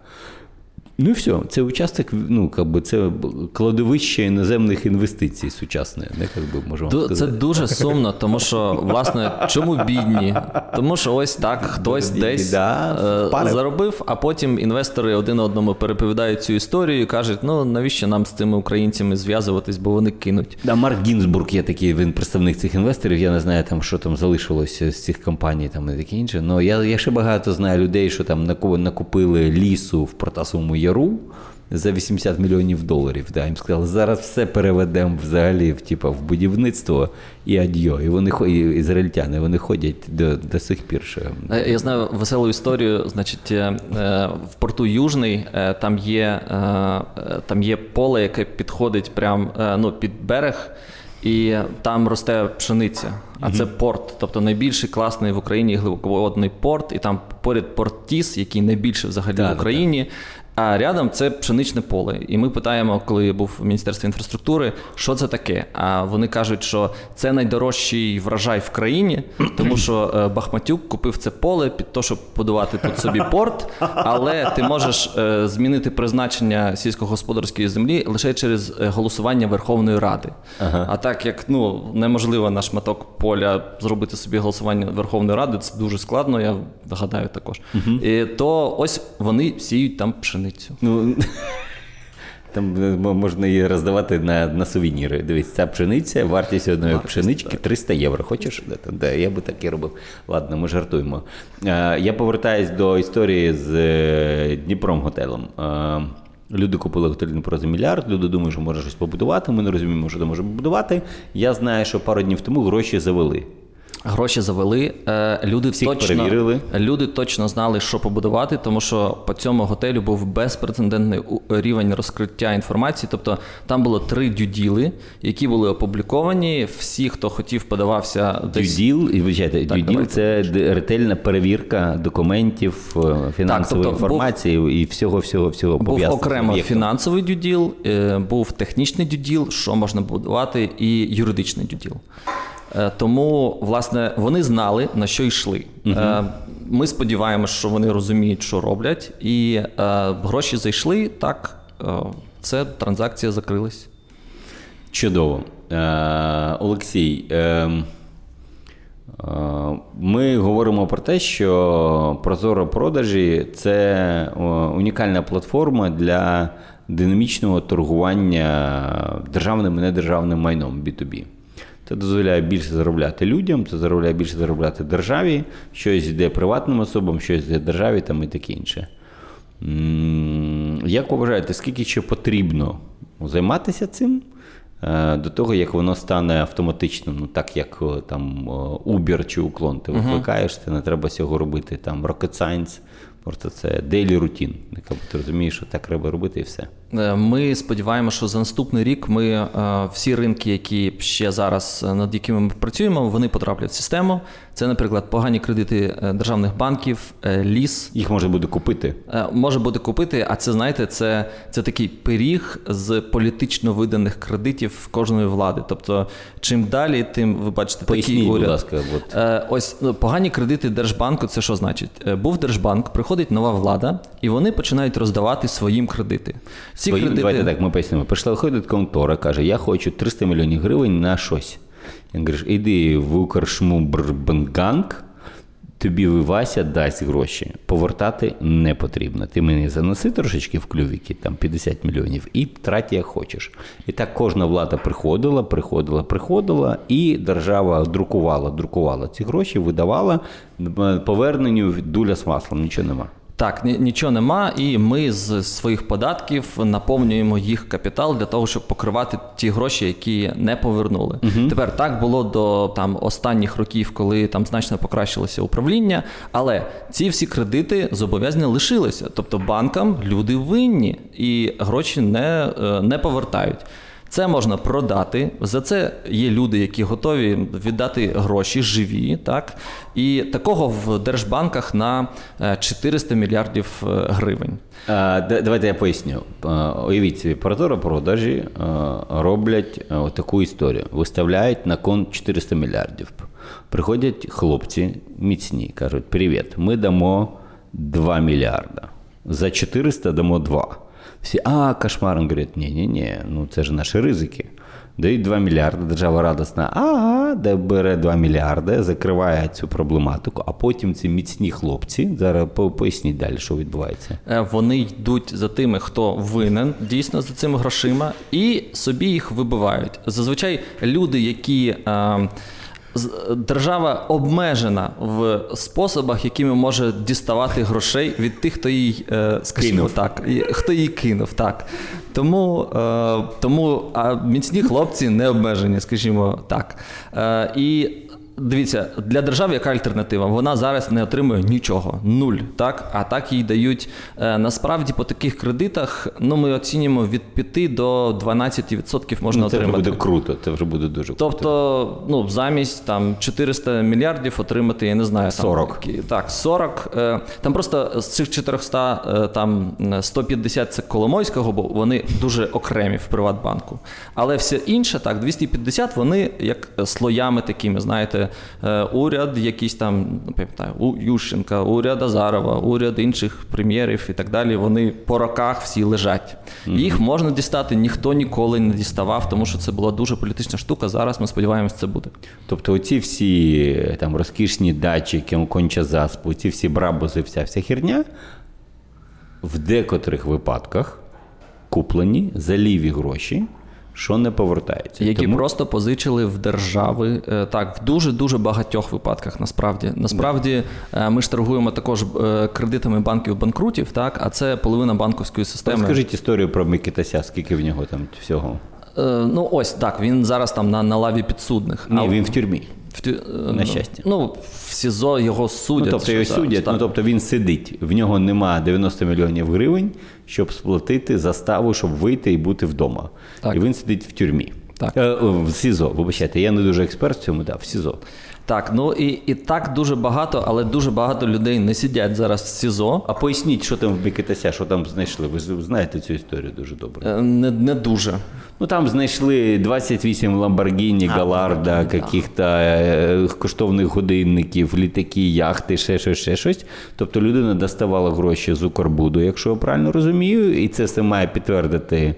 Ну і все, це участок, ну, как би, це кладовище іноземних інвестицій сучасне, не, як би, можемо сказати. Це дуже сумно, тому що, власне, чому бідні? Тому що ось так хтось Бідні, десь да, е, заробив, а потім інвестори один одному переповідають цю історію і кажуть: ну навіщо нам з цими українцями зв'язуватись, бо вони кинуть. Да, Марк Гінзбург є такий, він представник цих інвесторів. Я не знаю, там, що там залишилося з цих компаній там, і таке інше. Ну, я, я ще багато знаю людей, що там наку- накупили лісу в Протасовому Яру за 80 мільйонів доларів. Да, їм сказали, зараз все переведемо взагалі в, типу, в будівництво і адьо. І вони і ізраїльтяни, вони ходять до, до сих пір. Ще. Я знаю веселу історію. Значить, е, е, в порту Южний е, там є, там є поле, яке підходить прям ну, під берег, і там росте пшениця. А це порт, тобто найбільший класний в Україні глибоководний порт, і там поряд порт Тіс, який найбільший взагалі Так, в Україні. А рядом це пшеничне поле. І ми питаємо, коли я був в Міністерстві інфраструктури, що це таке. А вони кажуть, що це найдорожчий врожай в країні, тому що е, Бахматюк купив це поле під те, щоб будувати тут собі порт, але ти можеш е, змінити призначення сільськогосподарської землі лише через е, голосування Верховної Ради. А так як ну неможливо на шматок поля зробити собі голосування Верховної Ради, це дуже складно, я гадаю також. І то ось вони сіють там пшеницю. Ну, [laughs] Там е, можна її роздавати на на сувеніри. Дивись, ця пшениця, вартість одної Вартість, пшенички так. 300 євро. Хочеш? Да, я би так і робив. Ладно, ми жартуємо. Е, Я повертаюсь до історії з е, Дніпром готелем. Люди купили готель Дніпро за мільярд, люди думають, що може щось побудувати. Ми не розуміємо, що там може побудувати. Я знаю, що пару днів тому гроші завели. Гроші завели. Е, Люди Всіх точно, перевірили. люди точно знали, що побудувати, тому що по цьому готелю був безпрецедентний рівень розкриття інформації. Тобто там було три дюділи, які були опубліковані. Всі, хто хотів, подавався десь. Дюділ, і вибачайте, Так, дюділ це ретельна перевірка документів, е, фінансової тобто був- інформації і всього, всього, всього Був окремо об'єктом. фінансовий дюділ, е, був технічний дюділ, що можна будувати, і юридичний дюділ. Е, Тому, власне, вони знали, на що йшли. Е, Ми сподіваємося, що вони розуміють, що роблять, і е, гроші зайшли, так, це транзакція закрилась. Чудово. Олексій, ми говоримо про те, що Прозоро продажі це унікальна платформа для динамічного торгування державним і недержавним майном B2B. Це дозволяє більше заробляти людям, це дозволяє більше заробляти державі, щось йде приватним особам, щось йде державі там і таке інше. Як ви вважаєте, скільки ще потрібно займатися цим е, до того, як воно стане автоматичним? Ну так як е, там е, Uber чи уклон, ти викликаєш, ти не треба цього робити. Там Rocket Science, просто це daily routine. Ти розумієш, що так треба робити і все. Е, Ми сподіваємося, що за наступний рік ми е, всі ринки, які ще зараз е, над якими ми працюємо, вони потраплять в систему. Це, наприклад, погані кредити державних банків, ліс. Їх можна буде купити. Може бути купити, а це знаєте, це, це такий пиріг з політично виданих кредитів кожної влади. Тобто, чим далі, тим ви бачите такий Поясніть, будь ласка, от. Ось ну, погані кредити Держбанку. Це що значить? Був Держбанк, приходить нова влада, і вони починають роздавати своїм кредити. Ці Свої- кредити Давайте так, ми пояснимо. Прийшла виходить контора, каже, я хочу 300 мільйонів гривень на щось. Я говорю, іди в Укршмубрбанк, тобі Вася дасть гроші. Повертати не потрібно. Ти мені заноси трошечки в клювіки, там 50 мільйонів, і трать як хочеш. І так кожна влада приходила, приходила, приходила, і держава друкувала, друкувала ці гроші, видавала поверненню дуля з маслом, нічого нема. Так, ні- нічого нема, і ми з своїх податків наповнюємо їх капітал для того, щоб покривати ті гроші, які не повернули. Тепер так було до там останніх років, коли там значно покращилося управління. Але ці всі кредити зобов'язання лишилися. Тобто банкам люди винні і гроші не, е, не повертають. Це можна продати. За це є люди, які готові віддати гроші живі. Так? І такого в держбанках на е, 400 мільярдів е, гривень. Давайте я поясню. Уявіть собі, Прозоро продажі роблять таку історію. Виставляють на кон 400 мільярдів. Приходять хлопці міцні, кажуть: Привіт, ми дамо 2 мільярда. За 400 дамо 2. Всі, а, кошмар. Він говорить, ні, ні, ні, ну це ж наші ризики. Дають 2 мільярди, держава радісна, ага, де бере 2 мільярди, закриває цю проблематику, а потім ці міцні хлопці, зараз поясніть далі, що відбувається. Е, Вони йдуть за тими, хто винен дійсно за цими грошима, і собі їх вибивають. Зазвичай люди, які. е, Держава обмежена в способах, якими може діставати грошей від тих, хто їй, е, скажімо так, хто її кинув. Так. Тому, е, тому а міцні хлопці не обмежені, скажімо так. Е, і Дивіться, для держави яка альтернатива? Вона зараз не отримує нічого, нуль. Так? А так їй дають е, насправді по таких кредитах. Ну ми оцінюємо від 5 до 12% можна Ну, це отримати. буде круто, це вже буде дуже круто. Тобто, ну замість там 400 мільярдів отримати, я не знаю, там, 40. які- Так, 40. Е, Там просто з цих 400, е, там е, 150 це Коломойського, бо вони дуже окремі в Приватбанку. Але все інше, так, 250, вони як слоями такими, знаєте, е, уряд якийсь там, не пам'ятаю, у Ющенка, уряд Азарова, уряд інших прем'єрів і так далі. Вони по роках всі лежать. Їх можна дістати, ніхто ніколи не діставав, тому що це була дуже політична штука. Зараз ми сподіваємось, це буде. Тобто оці всі е, там розкішні дачі, конча заспу, ці всі брабузи, вся вся херня, в декотрих випадках куплені за ліві гроші, що не повертаються. Які Тому- просто позичили в держави е, так в дуже дуже багатьох випадках. Насправді, насправді, е, ми ж торгуємо також е, кредитами банків банкрутів, так а це половина банківської системи. Розкажіть історію про Микитася, скільки в нього там всього. Ну ось так. Він зараз там на, на лаві підсудних. Ні, А він в тюрмі. в тю- на щастя. Ну в СІЗО його судять. Ну, тобто його судять, так. ну тобто він сидить. В нього нема 90 мільйонів гривень, щоб сплатити заставу, щоб вийти і бути вдома. Так. І він сидить в тюрмі. Так. Е, в СІЗО, вибачайте, я не дуже експерт в цьому, да, в СІЗО. Так, ну і, і так дуже багато, але дуже багато людей не сидять зараз в СІЗО. А поясніть, що там в Микитася, що там знайшли. Ви знаєте цю історію дуже добре. Е, Не, не дуже. Ну там знайшли 28 Ламборгіні, Галарда, каких-то е, коштовних годинників, літаки, яхти, ще щось, ще щось. Тобто людина доставала гроші з Укрбуду, якщо я правильно розумію, і це все має підтвердити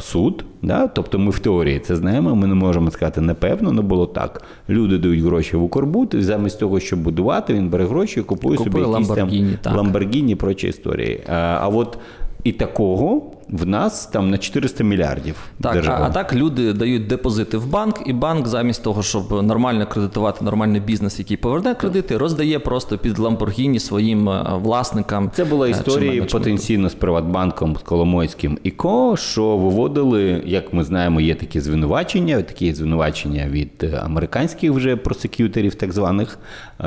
суд. Да? Тобто ми в теорії це знаємо, ми не можемо сказати напевно, але було так. Люди дають гроші в Укрбут, і замість того, щоб будувати, він бере гроші і купує, Купує собі якісь там. Ламборгіні і прочі історії. А, а от і такого в нас там на 400 мільярдів. Так, а, держава. а так люди дають депозити в банк, і банк, замість того, щоб нормально кредитувати нормальний бізнес, який поверне кредити, роздає просто під Ламборгіні своїм е, власникам. Це була е, історія потенційно з Приватбанком, Коломойським і Ко, що виводили, як ми знаємо, є такі звинувачення, такі звинувачення від е, американських вже просекюторів, так званих,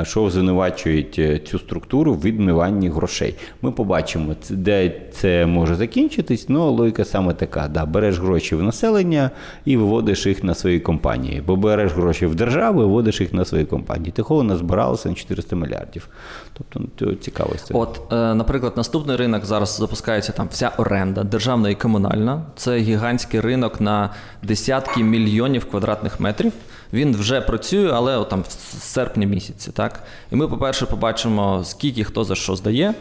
що звинувачують цю структуру в відмиванні грошей. Ми побачимо, де це може закінчитись. Ну, логіка саме така: да, береш гроші в населення і виводиш їх на свої компанії. Бо береш гроші в державу виводиш їх на свої компанії. Такого назбиралося на 400 мільярдів. Тобто, ну, це. От, е, наприклад, наступний ринок зараз запускається там вся оренда, державна і комунальна. Це гігантський ринок на десятки мільйонів квадратних метрів. Він вже працює, але там в серпні місяці. Так? І ми, по-перше, побачимо, скільки хто за що здає.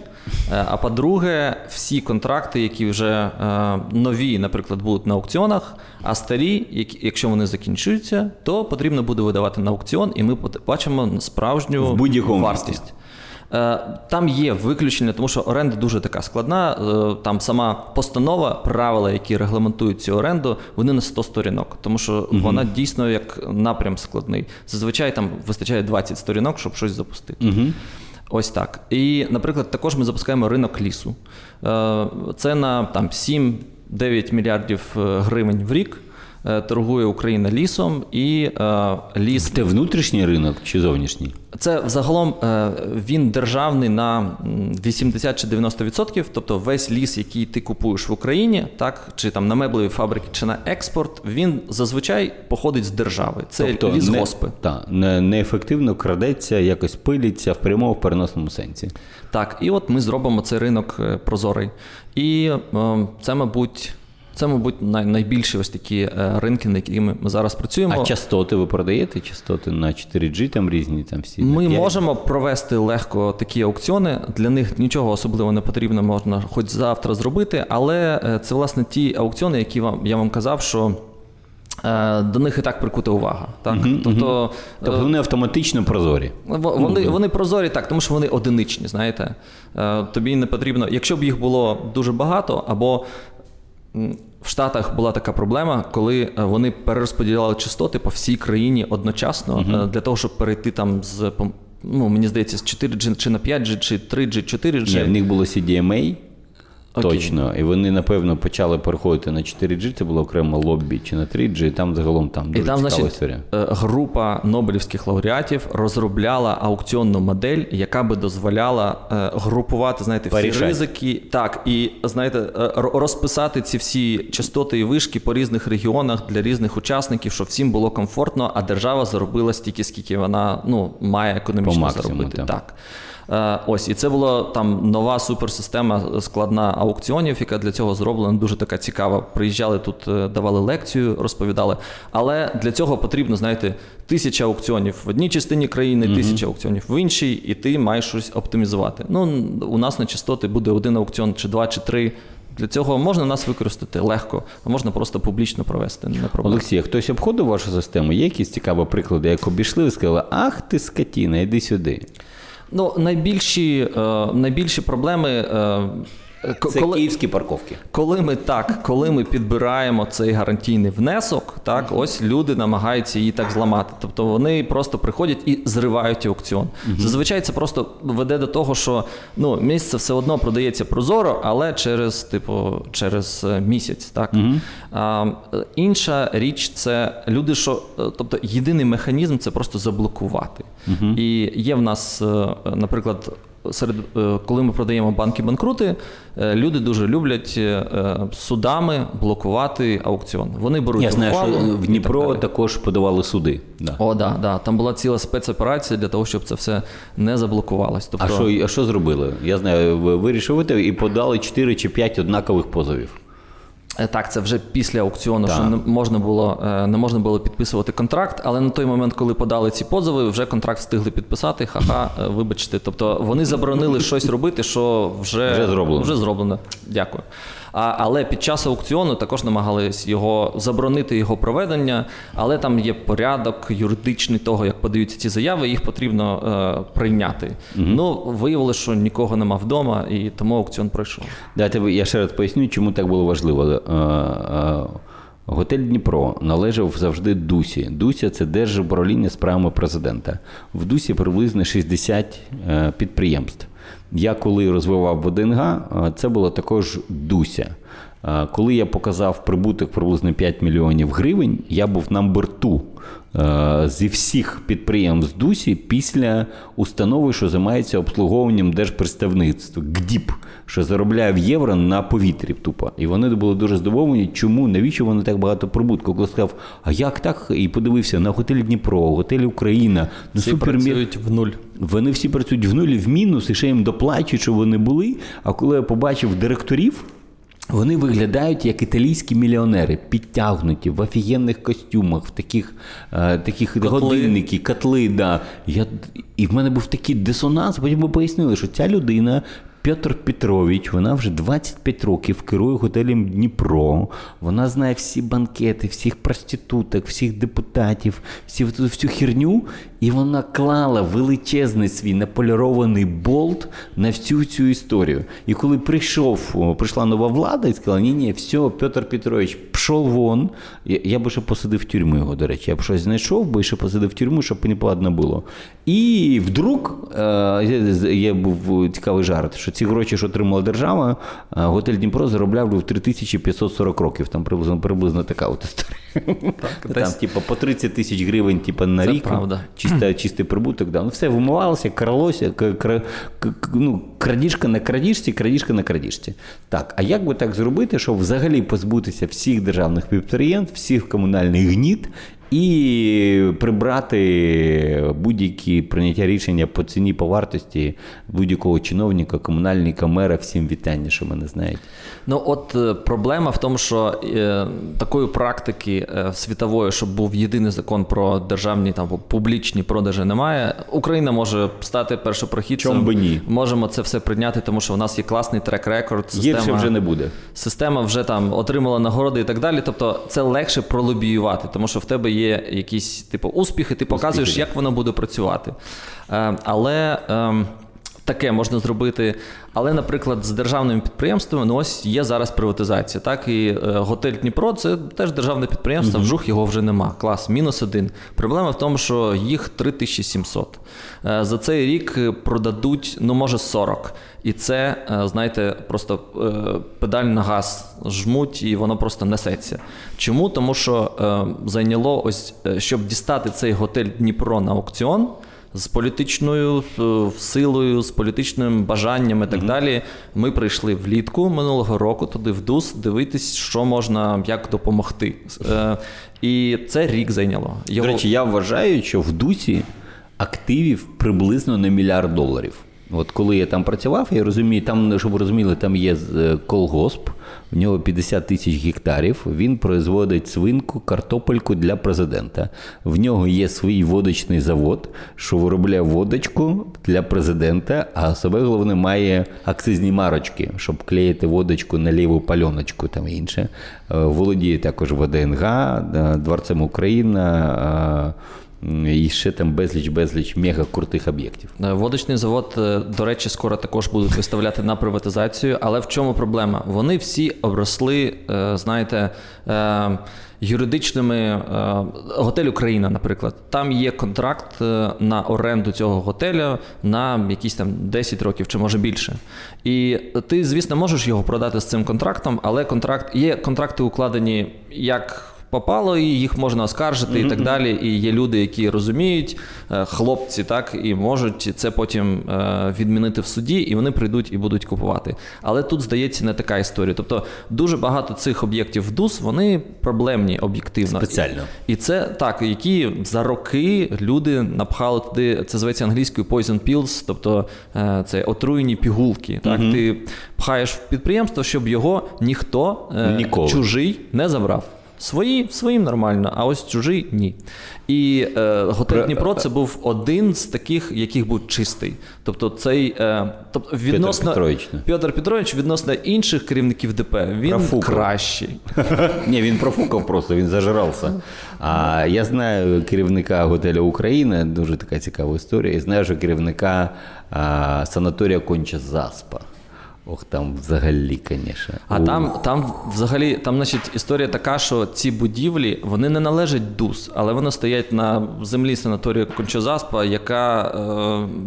Е, А по-друге, всі контракти, які вже е, нові, наприклад, будуть на аукціонах, а старі, якщо вони закінчуються, то потрібно буде видавати на аукціон, і ми побачимо справжню В вартість. Е, Там є виключення, тому що оренда дуже така складна. Е, Там сама постанова, правила, які регламентують цю оренду, вони на 100 сторінок, тому що вона дійсно як напрям складний. Зазвичай там вистачає 20 сторінок, щоб щось запустити. Ось так. І, наприклад, також ми запускаємо ринок лісу. Е, Це на там 7-9 мільярдів гривень в рік. Е, Торгує Україна лісом і е, ліс Це внутрішній ринок чи зовнішній? це взагалом е, він державний на 80 чи 90%, тобто весь ліс, який ти купуєш в Україні, так чи там на меблеві фабрики, чи на експорт, він зазвичай походить з держави. Це Тобто лісгоспи. Не, та, не, неефективно крадеться, якось пилиться в прямому переносному сенсі. Так, і от ми зробимо цей ринок прозорий. І е, це, мабуть, це, мабуть, най, найбільші ось такі е, ринки, на якими ми зараз працюємо. А частоти ви продаєте? Частоти на 4G там різні там всі. Ми можемо провести легко такі аукціони. Для них нічого особливо не потрібно, можна хоч завтра зробити. Але е, це власне ті аукціони, які вам я вам казав, що е, до них і так прикута увага. Так? тобто, е, Тобто вони автоматично прозорі. Вони, вони прозорі так, тому що вони одиничні, знаєте. Тобі не потрібно, якщо б їх було дуже багато, або в Штатах була така проблема, коли е, вони перерозподіляли частоти по всій країні одночасно е, для того, щоб перейти там з ну, мені здається, з 4G чи на 5G, чи 3G, 4G. Ні, в них було CDMA. Окей. Точно, і вони напевно почали переходити на 4G, це було окремо лоббі чи на 3G, і там загалом там дуже І там, значить, історія. е, група Нобелівських лауреатів розробляла аукціонну модель, яка би дозволяла е, групувати, знаєте, всі Порішати. ризики, так, і знаєте, е, розписати ці всі частоти і вишки по різних регіонах для різних учасників, щоб всім було комфортно, а держава заробила стільки, скільки вона ну, має економічно заробити. так. Так. Е, Ось, і це була там нова суперсистема складна аукціонів, яка для цього зроблена дуже така цікава. Приїжджали тут, е, давали лекцію, розповідали. Але для цього потрібно, знаєте, тисяча аукціонів в одній частині країни, тисяча аукціонів в іншій, і ти маєш щось оптимізувати. Ну, у нас на частоти буде один аукціон, чи два, чи три. Для цього можна нас використати легко, а можна просто публічно провести. Не проблема. Олексій, хтось обходив вашу систему? Є якісь цікаві приклади, як обійшли, і сказали, ах ти скотіна, іди сюди. Ну, найбільші, е, найбільші проблеми. Е, Це коли- київські парковки. Коли ми так, коли ми підбираємо цей гарантійний внесок, так ось люди намагаються її так зламати. Тобто вони просто приходять і зривають аукціон. Зазвичай це просто веде до того, що ну місце все одно продається прозоро, але через типу через е, місяць. Так а, е, інша річ це люди, що е, тобто єдиний механізм це просто заблокувати. І є в нас, е, наприклад серед е, коли ми продаємо банки банкрути, е, люди дуже люблять е, судами блокувати аукціон. Вони беруть Я знаю, що в Дніпро так також подавали суди. Да. О, да, да. Там була ціла спецоперація для того, щоб це все не заблокувалось. Тобто, А що, а що зробили? Я знаю, ви вирішили і подали 4 чи 5 однакових позовів. Е, Так, це вже після аукціону, Так. що не можна було е, не можна було підписувати контракт, але на той момент, коли подали ці позови, вже контракт встигли підписати. Ха-ха, е, вибачте. Тобто вони заборонили щось робити, що вже, Вже зроблено. Вже зроблено. Дякую. А, але під час аукціону також намагались його заборонити його проведення, але там є порядок юридичний того, як подаються ці заяви, їх потрібно е, прийняти. Ну виявилося, що нікого нема вдома, і тому аукціон пройшов. Дайте я ще раз поясню, чому так було важливо. Е, е, Готель Дніпро належав завжди Дусі. Дуся це держуправління справами президента. В Дусі приблизно 60 е, підприємств. Я коли розвивав ВДНГ, е, це було також Дуся. Е, Коли я показав прибуток приблизно 5 мільйонів гривень, я був на е, зі всіх підприємств Дусі після установи, що займається обслуговуванням держпредставництва ГДІП, що заробляє в євро на повітрі тупо. І вони були дуже здивовані, чому, навіщо вони так багато прибутку. Коли сказав, а як так? І подивився на готель Дніпро, готель Україна, ну Всі супер працюють в нуль. вони всі працюють в нулі в мінус, і ще їм доплачують, що вони були. А коли я побачив директорів, вони виглядають як італійські мільйонери, підтягнуті в офігенних костюмах, в таких, е, таких Котли. годинники, котли. Да. Я, і в мене був такий дисонанс, потім ми пояснили, що ця людина. Петр Петрович, вона вже 25 років керує готелем Дніпро. Вона знає всі банкети, всіх проституток, всіх депутатів, всі всю, херню. І вона клала величезний свій наполірований болт на всю цю історію. І коли прийшов, прийшла нова влада і сказала: ні, ні, все, Петр Петрович, пішов вон. Я, я би ще посадив в тюрму його, до речі. Я б щось знайшов, би ще посадив в тюрму, щоб неповадно було. І вдруг е, є був цікавий жарт, що ці гроші, що отримала держава, е, готель Дніпро заробляв в 3540 років. Там приблизно, приблизно така от історія. Там, десь- типу, по 30 тисяч гривень, типу, на Це рік. правда. Чиста, [clears throat] чистий прибуток. Да. Ну, все вимивалося, кралося, к- кра- к- к- ну, крадіжка на крадіжці, крадіжка на крадіжці. Так, а як би так зробити, щоб взагалі позбутися всіх державних підприємств, всіх комунальних гніт і прибрати будь-які прийняття рішення по ціні, по вартості будь-якого чиновника, комунальника, мера, всім вітання, що мене знають. Ну от е, проблема в тому, що е, такої практики е, світової, щоб був єдиний закон про державні там публічні продажі, немає. Україна може стати першопрохідцем. Чом би ні? Можемо це все прийняти, тому що у нас є класний трек-рекорд. Система, Гірше вже не буде. Система вже там отримала нагороди і так далі. Тобто це легше пролобіювати, тому що в тебе є якісь типу успіхи, ти показуєш, да. як воно буде працювати. Е, але. ем, Таке можна зробити, але, наприклад, з державними підприємствами ну ось є зараз приватизація. Так і е, готель Дніпро це теж державне підприємство. Вжух його вже нема. Клас, мінус один. Проблема в тому, що їх 3700. Е, за цей рік е, продадуть, ну може 40. І це, е, знаєте, просто е, педаль на газ жмуть, і воно просто несеться. Чому? Тому що е, зайняло ось, щоб дістати цей готель Дніпро на аукціон з політичною е, силою, з політичним бажанням і так далі. Ми прийшли влітку минулого року туди в ДУС дивитись, що можна як допомогти. Е, І це рік зайняло. Його... До речі, я вважаю, що в Дусі активів приблизно на мільярд доларів. От коли я там працював, я розумію, там, щоб ви розуміли, там є е, колгосп, в нього 50 тисяч гектарів. Він производить свинку, картопельку для президента. В нього є свій водочний завод, що виробляє водочку для президента, а себе головне має акцизні марочки, щоб клеїти водочку на ліву пальоночку там інше. Е, Володіє також ВДНГ, е, Дворцем Україна. І ще там безліч безліч мега крутих об'єктів. Е, Водочний завод, е, до речі, скоро також будуть виставляти на приватизацію. Але в чому проблема? Вони всі обросли, е, знаєте, юридичними готель Україна, наприклад. Там є контракт на оренду цього готелю на якісь там 10 років чи може більше. І ти, звісно, можеш його продати з цим контрактом, але контракт є контракти укладені як попало, і їх можна оскаржити і так далі. І є люди, які розуміють, е, хлопці, так, і можуть це потім е, відмінити в суді, і вони прийдуть і будуть купувати. Але тут, здається, не така історія. Тобто дуже багато цих об'єктів в ДУС, вони проблемні об'єктивно. Спеціально. І це так, які за роки люди напхали туди, це зветься англійською poison pills, тобто е, це отруєні пігулки. Так, ти пхаєш в підприємство, щоб його ніхто Ніколи. чужий не забрав. Свої своїм нормально, а ось чужий ні. І е, готель Про- Дніпро це був один з таких, яких був чистий. Тобто, цей е, тобто відносно Петрович. Петр Петрович відносно інших керівників ДП він Профукав. кращий. [laughs] Ні, він профукав просто, він зажирався. А я знаю керівника готелю Україна, дуже така цікава історія. І знаю, що керівника а, санаторія Конча Заспа. Ох, там взагалі, звісно. А там, там взагалі, там, значить, історія така, що ці будівлі вони не належать ДУС, але вони стоять на землі санаторію Кончозаспа, яка,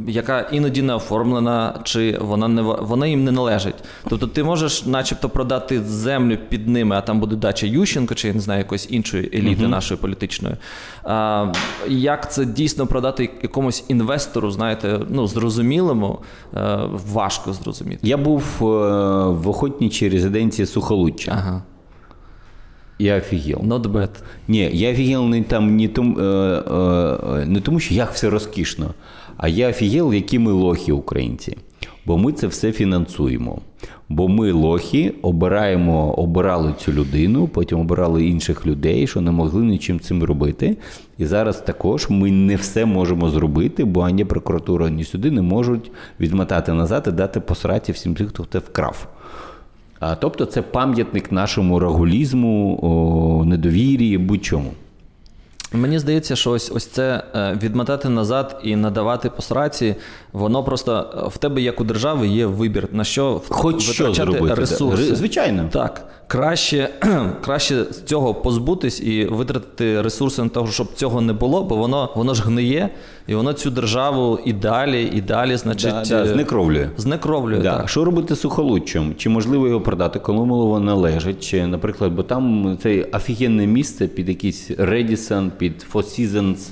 е, яка іноді не оформлена, чи вона не вона їм не належить. Тобто ти можеш, начебто, продати землю під ними, а там буде дача Ющенко, чи я не знаю, якоїсь іншої еліти нашої політичної. А, як це дійсно продати якомусь інвестору, знаєте, ну зрозумілому, е, важко зрозуміти. Я був е, в охотничій резиденції Сухолуччя. Ага. Я офігел. Not bad. Ні, я офігел не там не, том, е, е, не тому, що як все розкішно, а я офігел, які ми лохи українці. Бо ми це все фінансуємо. Бо ми лохи обираємо, обирали цю людину, потім обирали інших людей, що не могли нічим цим робити. І зараз також ми не все можемо зробити, бо ані прокуратура, ні суди не можуть відмотати назад і дати посраті всім тим, хто це вкрав. А, тобто це пам'ятник нашому рагулізму, о, недовір'ї, будь-чому. Мені здається, що ось ось це е, відмотати назад і надавати посраці, воно просто е, в тебе, як у держави, є вибір на що Хоч що витрачати зробити. ресурси. Звичайно. Так, краще, [clears throat] краще з цього позбутись і витратити ресурси на того, щоб цього не було, бо воно, воно ж гниє, і воно цю державу і далі, і далі, значить, Да, да, е, знекровлює. знекровлює. Да. Так. Що робити з сухолуччям? Чи можливо його продати, кому воно належить? Чи, наприклад, бо там це офігенне місце під якийсь Radisson, під Four Seasons,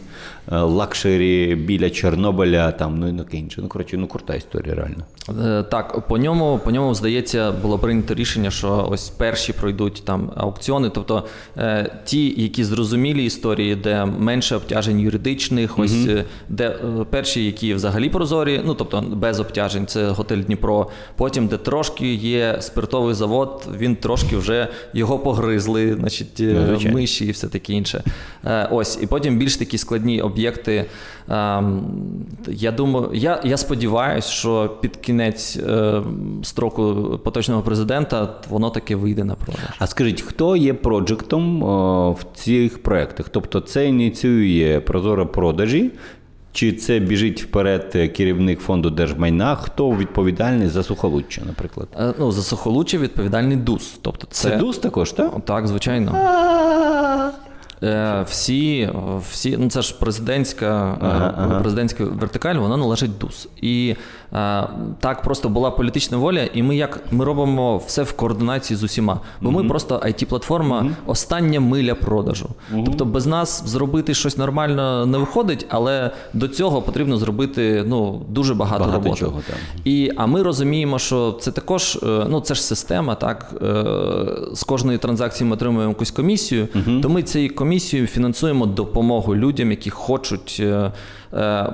luxury біля Чорнобиля, там, ну і таке інше. Ну, коротше, ну крута історія, реально. Е, Так, по ньому, по ньому, здається, було прийнято рішення, що ось перші пройдуть там аукціони. Тобто е, ті, які зрозумілі історії, де менше обтяжень юридичних, ось е, де е, перші, які взагалі прозорі, ну тобто без обтяжень, це готель Дніпро. Потім, де трошки є спиртовий завод, він трошки вже його погризли, значить, е, Ну, звичайно. миші і все таке інше. Е, Ось, і потім більш такі складні об'єкти. Ем, Я думаю, я, я сподіваюся, що під кінець е, строку поточного президента воно таки вийде на продаж. А скажіть, хто є проджектом в цих проєктах? Тобто це ініціює прозоро продажі, чи це біжить вперед керівник фонду держмайна? Хто відповідальний за сухолуччя, наприклад? Е, Ну, за сухолуччя відповідальний ДУС. Тобто це, Це ДУС також, так? Так, звичайно. Е, Всі, всі, ну це ж президентська, е, президентська вертикаль, вона належить ДУС. І так просто була політична воля, і ми як ми робимо все в координації з усіма. Бо ми просто IT-платформа, остання миля продажу. Тобто без нас зробити щось нормально не виходить, але до цього потрібно зробити ну, дуже багато, Багато роботи. чого. І, а ми розуміємо, що це також е, ну, це ж система, так? е, З кожної транзакції ми отримуємо якусь комісію, то ми цією комісією фінансуємо допомогу людям, які хочуть е, е,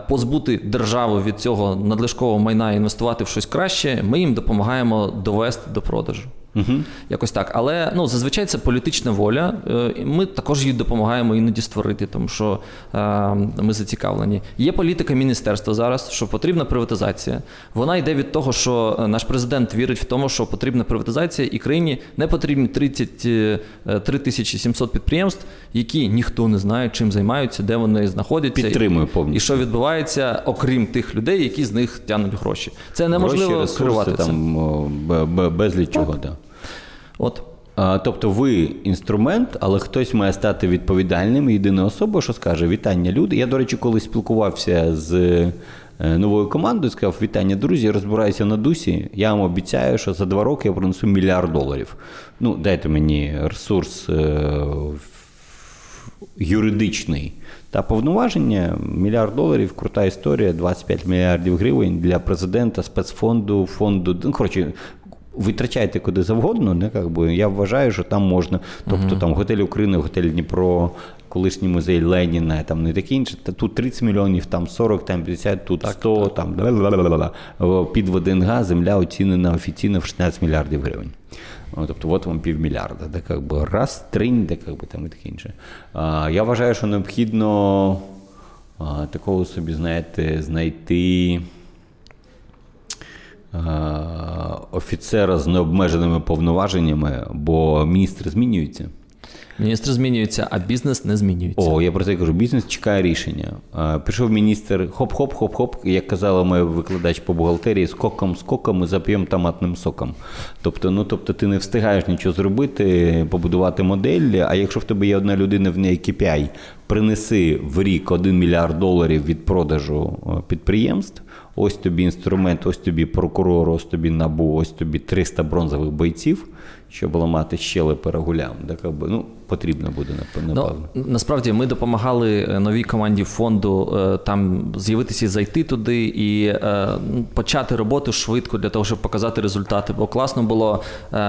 позбути державу від цього надлишкового майна і інвестувати в щось краще. Ми їм допомагаємо довести до продажу. Якось так. Але ну, зазвичай це політична воля. Е, Ми також їй допомагаємо іноді створити, тому що е, ми зацікавлені. Є політика міністерства зараз, що потрібна приватизація. Вона йде від того, що е, наш президент вірить в тому, що потрібна приватизація, і країні не потрібні 33 тисячі 700 підприємств, які ніхто не знає, чим займаються, де вони знаходяться. Підтримую і, повністю. і що відбувається, окрім тих людей, які з них тягнуть гроші. Це неможливо Гроші, ресурси, скривати там о, б- б- безліч чого. Да. От. А, тобто ви інструмент, але хтось має стати відповідальним, єдина особа, що скаже вітання, люди. Я, до речі, коли спілкувався з е, новою командою, сказав: вітання, друзі, я розбираюся на дусі. Я вам обіцяю, що за два роки я принесу мільярд доларів. Ну, дайте мені ресурс е, юридичний та повноваження. Мільярд доларів, крута історія, 25 мільярдів гривень для президента, спецфонду, фонду. Ну, коротше, витрачайте куди завгодно, не, як би, я вважаю, що там можна. Тобто там готель України, готель Дніпро, колишній музей Леніна, там не таке інше. Та тут 30 мільйонів, там 40, там 50, тут 100, там бла-бла-бла-бла. під ВДНГ земля оцінена офіційно в 16 мільярдів гривень. Тобто, от вам півмільярда, де як би раз, тринь, де як би там і таке інше. А, я вважаю, що необхідно а, такого собі, знаєте, знайти офіцера з необмеженими повноваженнями, бо міністри змінюються. Міністри змінюються, а бізнес не змінюється. О, я про це кажу. Бізнес чекає рішення. А, Пішов міністр, хоп-хоп-хоп-хоп, як казала моя викладач по бухгалтерії, скоком, скоком ми зап'ємо томатним соком. Тобто, ну тобто, ти не встигаєш нічого зробити, побудувати модель. А якщо в тебе є одна людина, в неї KPI, принеси в рік 1 мільярд доларів від продажу е, підприємств. Ось тобі інструмент, ось тобі прокурор, ось тобі набу, ось тобі 300 бронзових бойців, щоб ламати щелепи регулям. Так, ну, потрібно буде, напевно. Ну, насправді ми допомагали е, новій команді фонду е, там з'явитися і зайти туди і е, ну, почати роботу швидко для того, щоб показати результати. Бо класно було,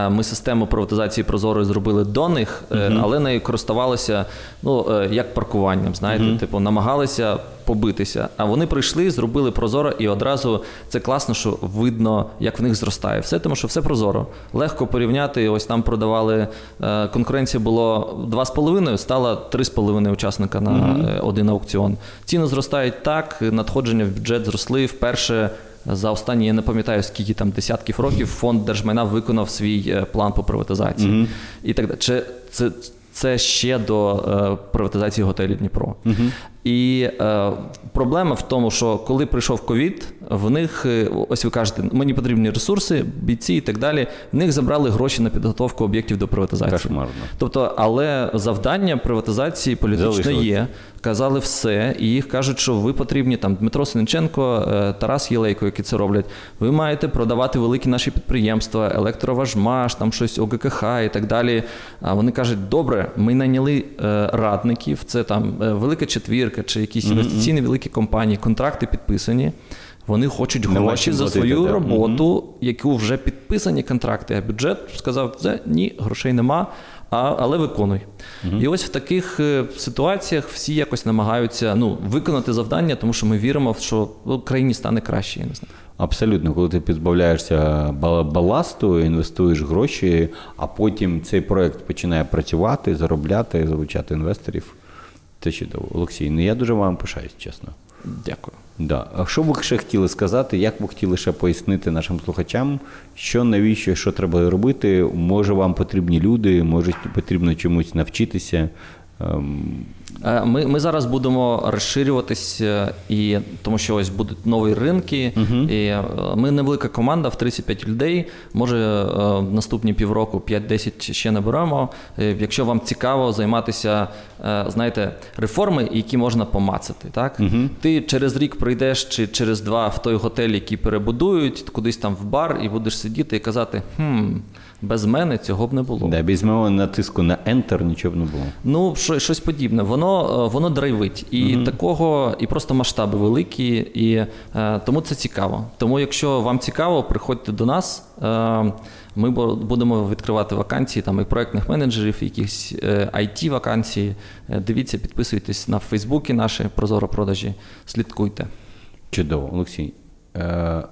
ми систему приватизації прозорої зробили до них, е, але нею користувалися ну, як паркуванням. Знаєте, типу, намагалися побитися. А вони прийшли, зробили прозоро, і одразу це класно, що видно, як в них зростає. Все тому, що все прозоро. Легко порівняти. Ось там продавали е, конкуренція було 2,5, стало 3,5 учасника на е, один аукціон. Ціни зростають так, надходження в бюджет зросли вперше. За останні, я не пам'ятаю, скільки там десятків років фонд держмайна виконав свій е, план по приватизації. І так далі. Чи це, це ще до е, приватизації готелів Дніпро. І е, проблема в тому, що коли прийшов ковід, в них, е, ось ви кажете, мені потрібні ресурси, бійці і так далі. В них забрали гроші на підготовку об'єктів до приватизації. Кошмарно. Тобто, але завдання приватизації політично Залишилось. є. Казали все, і їх кажуть, що ви потрібні там Дмитро Синиченко, е, Тарас Єлейко, які це роблять. Ви маєте продавати великі наші підприємства, електроважмаш, там щось ОГКХ і так далі. А вони кажуть, добре, ми найняли е, радників, це там велика четвірка чи якісь інвестиційні великі компанії, контракти підписані. Вони хочуть Нема гроші за платити, свою да. роботу, яку вже підписані контракти. А бюджет сказав, «Це ні, грошей нема, а, але виконуй. І ось в таких е, ситуаціях всі якось намагаються ну, виконати завдання, тому що ми віримо, що країні стане краще. Я не знаю. Абсолютно, коли ти позбавляєшся бала- баласту, інвестуєш гроші, а потім цей проект починає працювати, заробляти, залучати інвесторів. Це чудово. Олексій, ну я дуже вам пишаюсь, чесно. Дякую. Да. А що ви ще хотіли сказати? Як ви хотіли ще пояснити нашим слухачам, що навіщо, що треба робити? Може, вам потрібні люди, може потрібно чомусь навчитися. Ем, Е, Ми, ми зараз будемо розширюватись, е, і тому що ось будуть нові ринки. І е, ми невелика команда в 35 людей. Може, наступні півроку 5-10 ще наберемо. Якщо вам цікаво займатися, знаєте, реформи, які можна помацати, так ти через рік прийдеш чи через два в той готель, який перебудують, кудись там в бар, і будеш сидіти і казати: хм, без мене цього б не було. да, без мого натиску на Enter нічого б не було. Ну, що- щось подібне. Воно, е, воно драйвить. І такого, і просто масштаби великі, і е, тому це цікаво. Тому, якщо вам цікаво, приходьте до нас. Е, ми будемо відкривати вакансії там і проектних менеджерів, і якісь е, it вакансії. Е, Дивіться, підписуйтесь на Фейсбуці наші Прозоро продажі, слідкуйте. Чудово, Олексій. Е,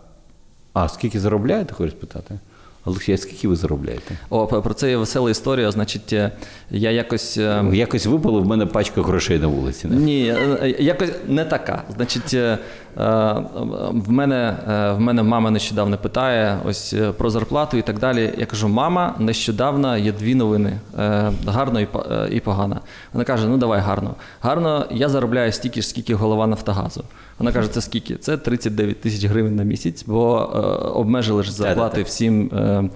а скільки заробляєте, хочу спитати? Олексій, а скільки ви заробляєте? О, про це є весела історія. Значить, е, я якось. е, Якось випало в мене пачка грошей на вулиці. Не? Ні, е, якось не така. Значить, в мене, в мене мама нещодавно питає ось про зарплату і так далі. Я кажу: мама, нещодавно є дві новини: гарно і погано. Вона каже: ну давай гарно. Гарно, я заробляю стільки ж, скільки голова Нафтогазу. Вона каже, це скільки? Це 39 тисяч гривень на місяць, бо е, обмежили ж зарплати всім е,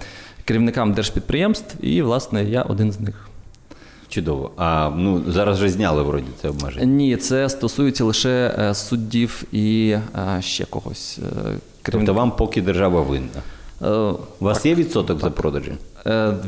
керівникам держпідприємств, і, власне, я один з них. Чудово. А ну зараз вже зняли вроді це обмеження. Ні, це стосується лише е, суддів і е, ще когось. е, Тобто вам поки держава винна. Е, У вас є відсоток за продажі?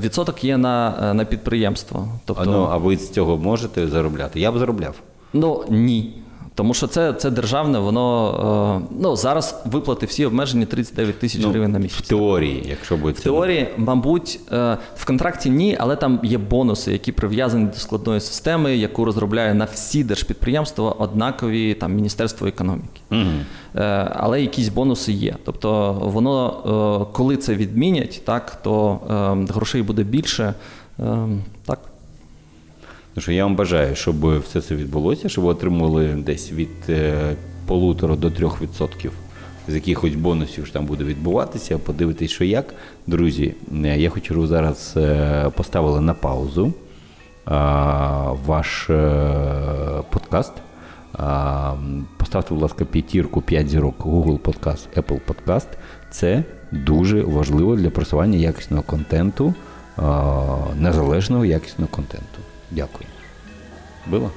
Відсоток є на, на підприємство. Тобто, А, ну, а ви з цього можете заробляти? Я б заробляв. ну ні. Тому що це, це державне, воно е, ну, зараз виплати всі обмежені 39 тисяч Ну, гривень на В місяць. теорії, якщо буде В теорії, мабуть, е, в контракті ні, але там є бонуси, які прив'язані до складної системи, яку розробляє на всі держпідприємства однакові там Міністерство економіки. Угу. Е, Але якісь бонуси є. Тобто, воно, е, коли це відмінять, так, то е, грошей буде більше. Е, Так. Тому що я вам бажаю, щоб все це відбулося, щоб ви отримували десь від е, полутора до трьох відсотків з якихось бонусів що там буде відбуватися. Подивитись, що як. Друзі, е, я хочу, щоб зараз е, поставили на паузу ваш подкаст. Поставте, будь ласка, п'ятірку, 5 зірок Google Podcast, Apple Podcast. Це дуже важливо для просування якісного контенту, незалежного якісного контенту. Дякую. Було?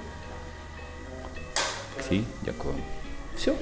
Всі, дякую. Все.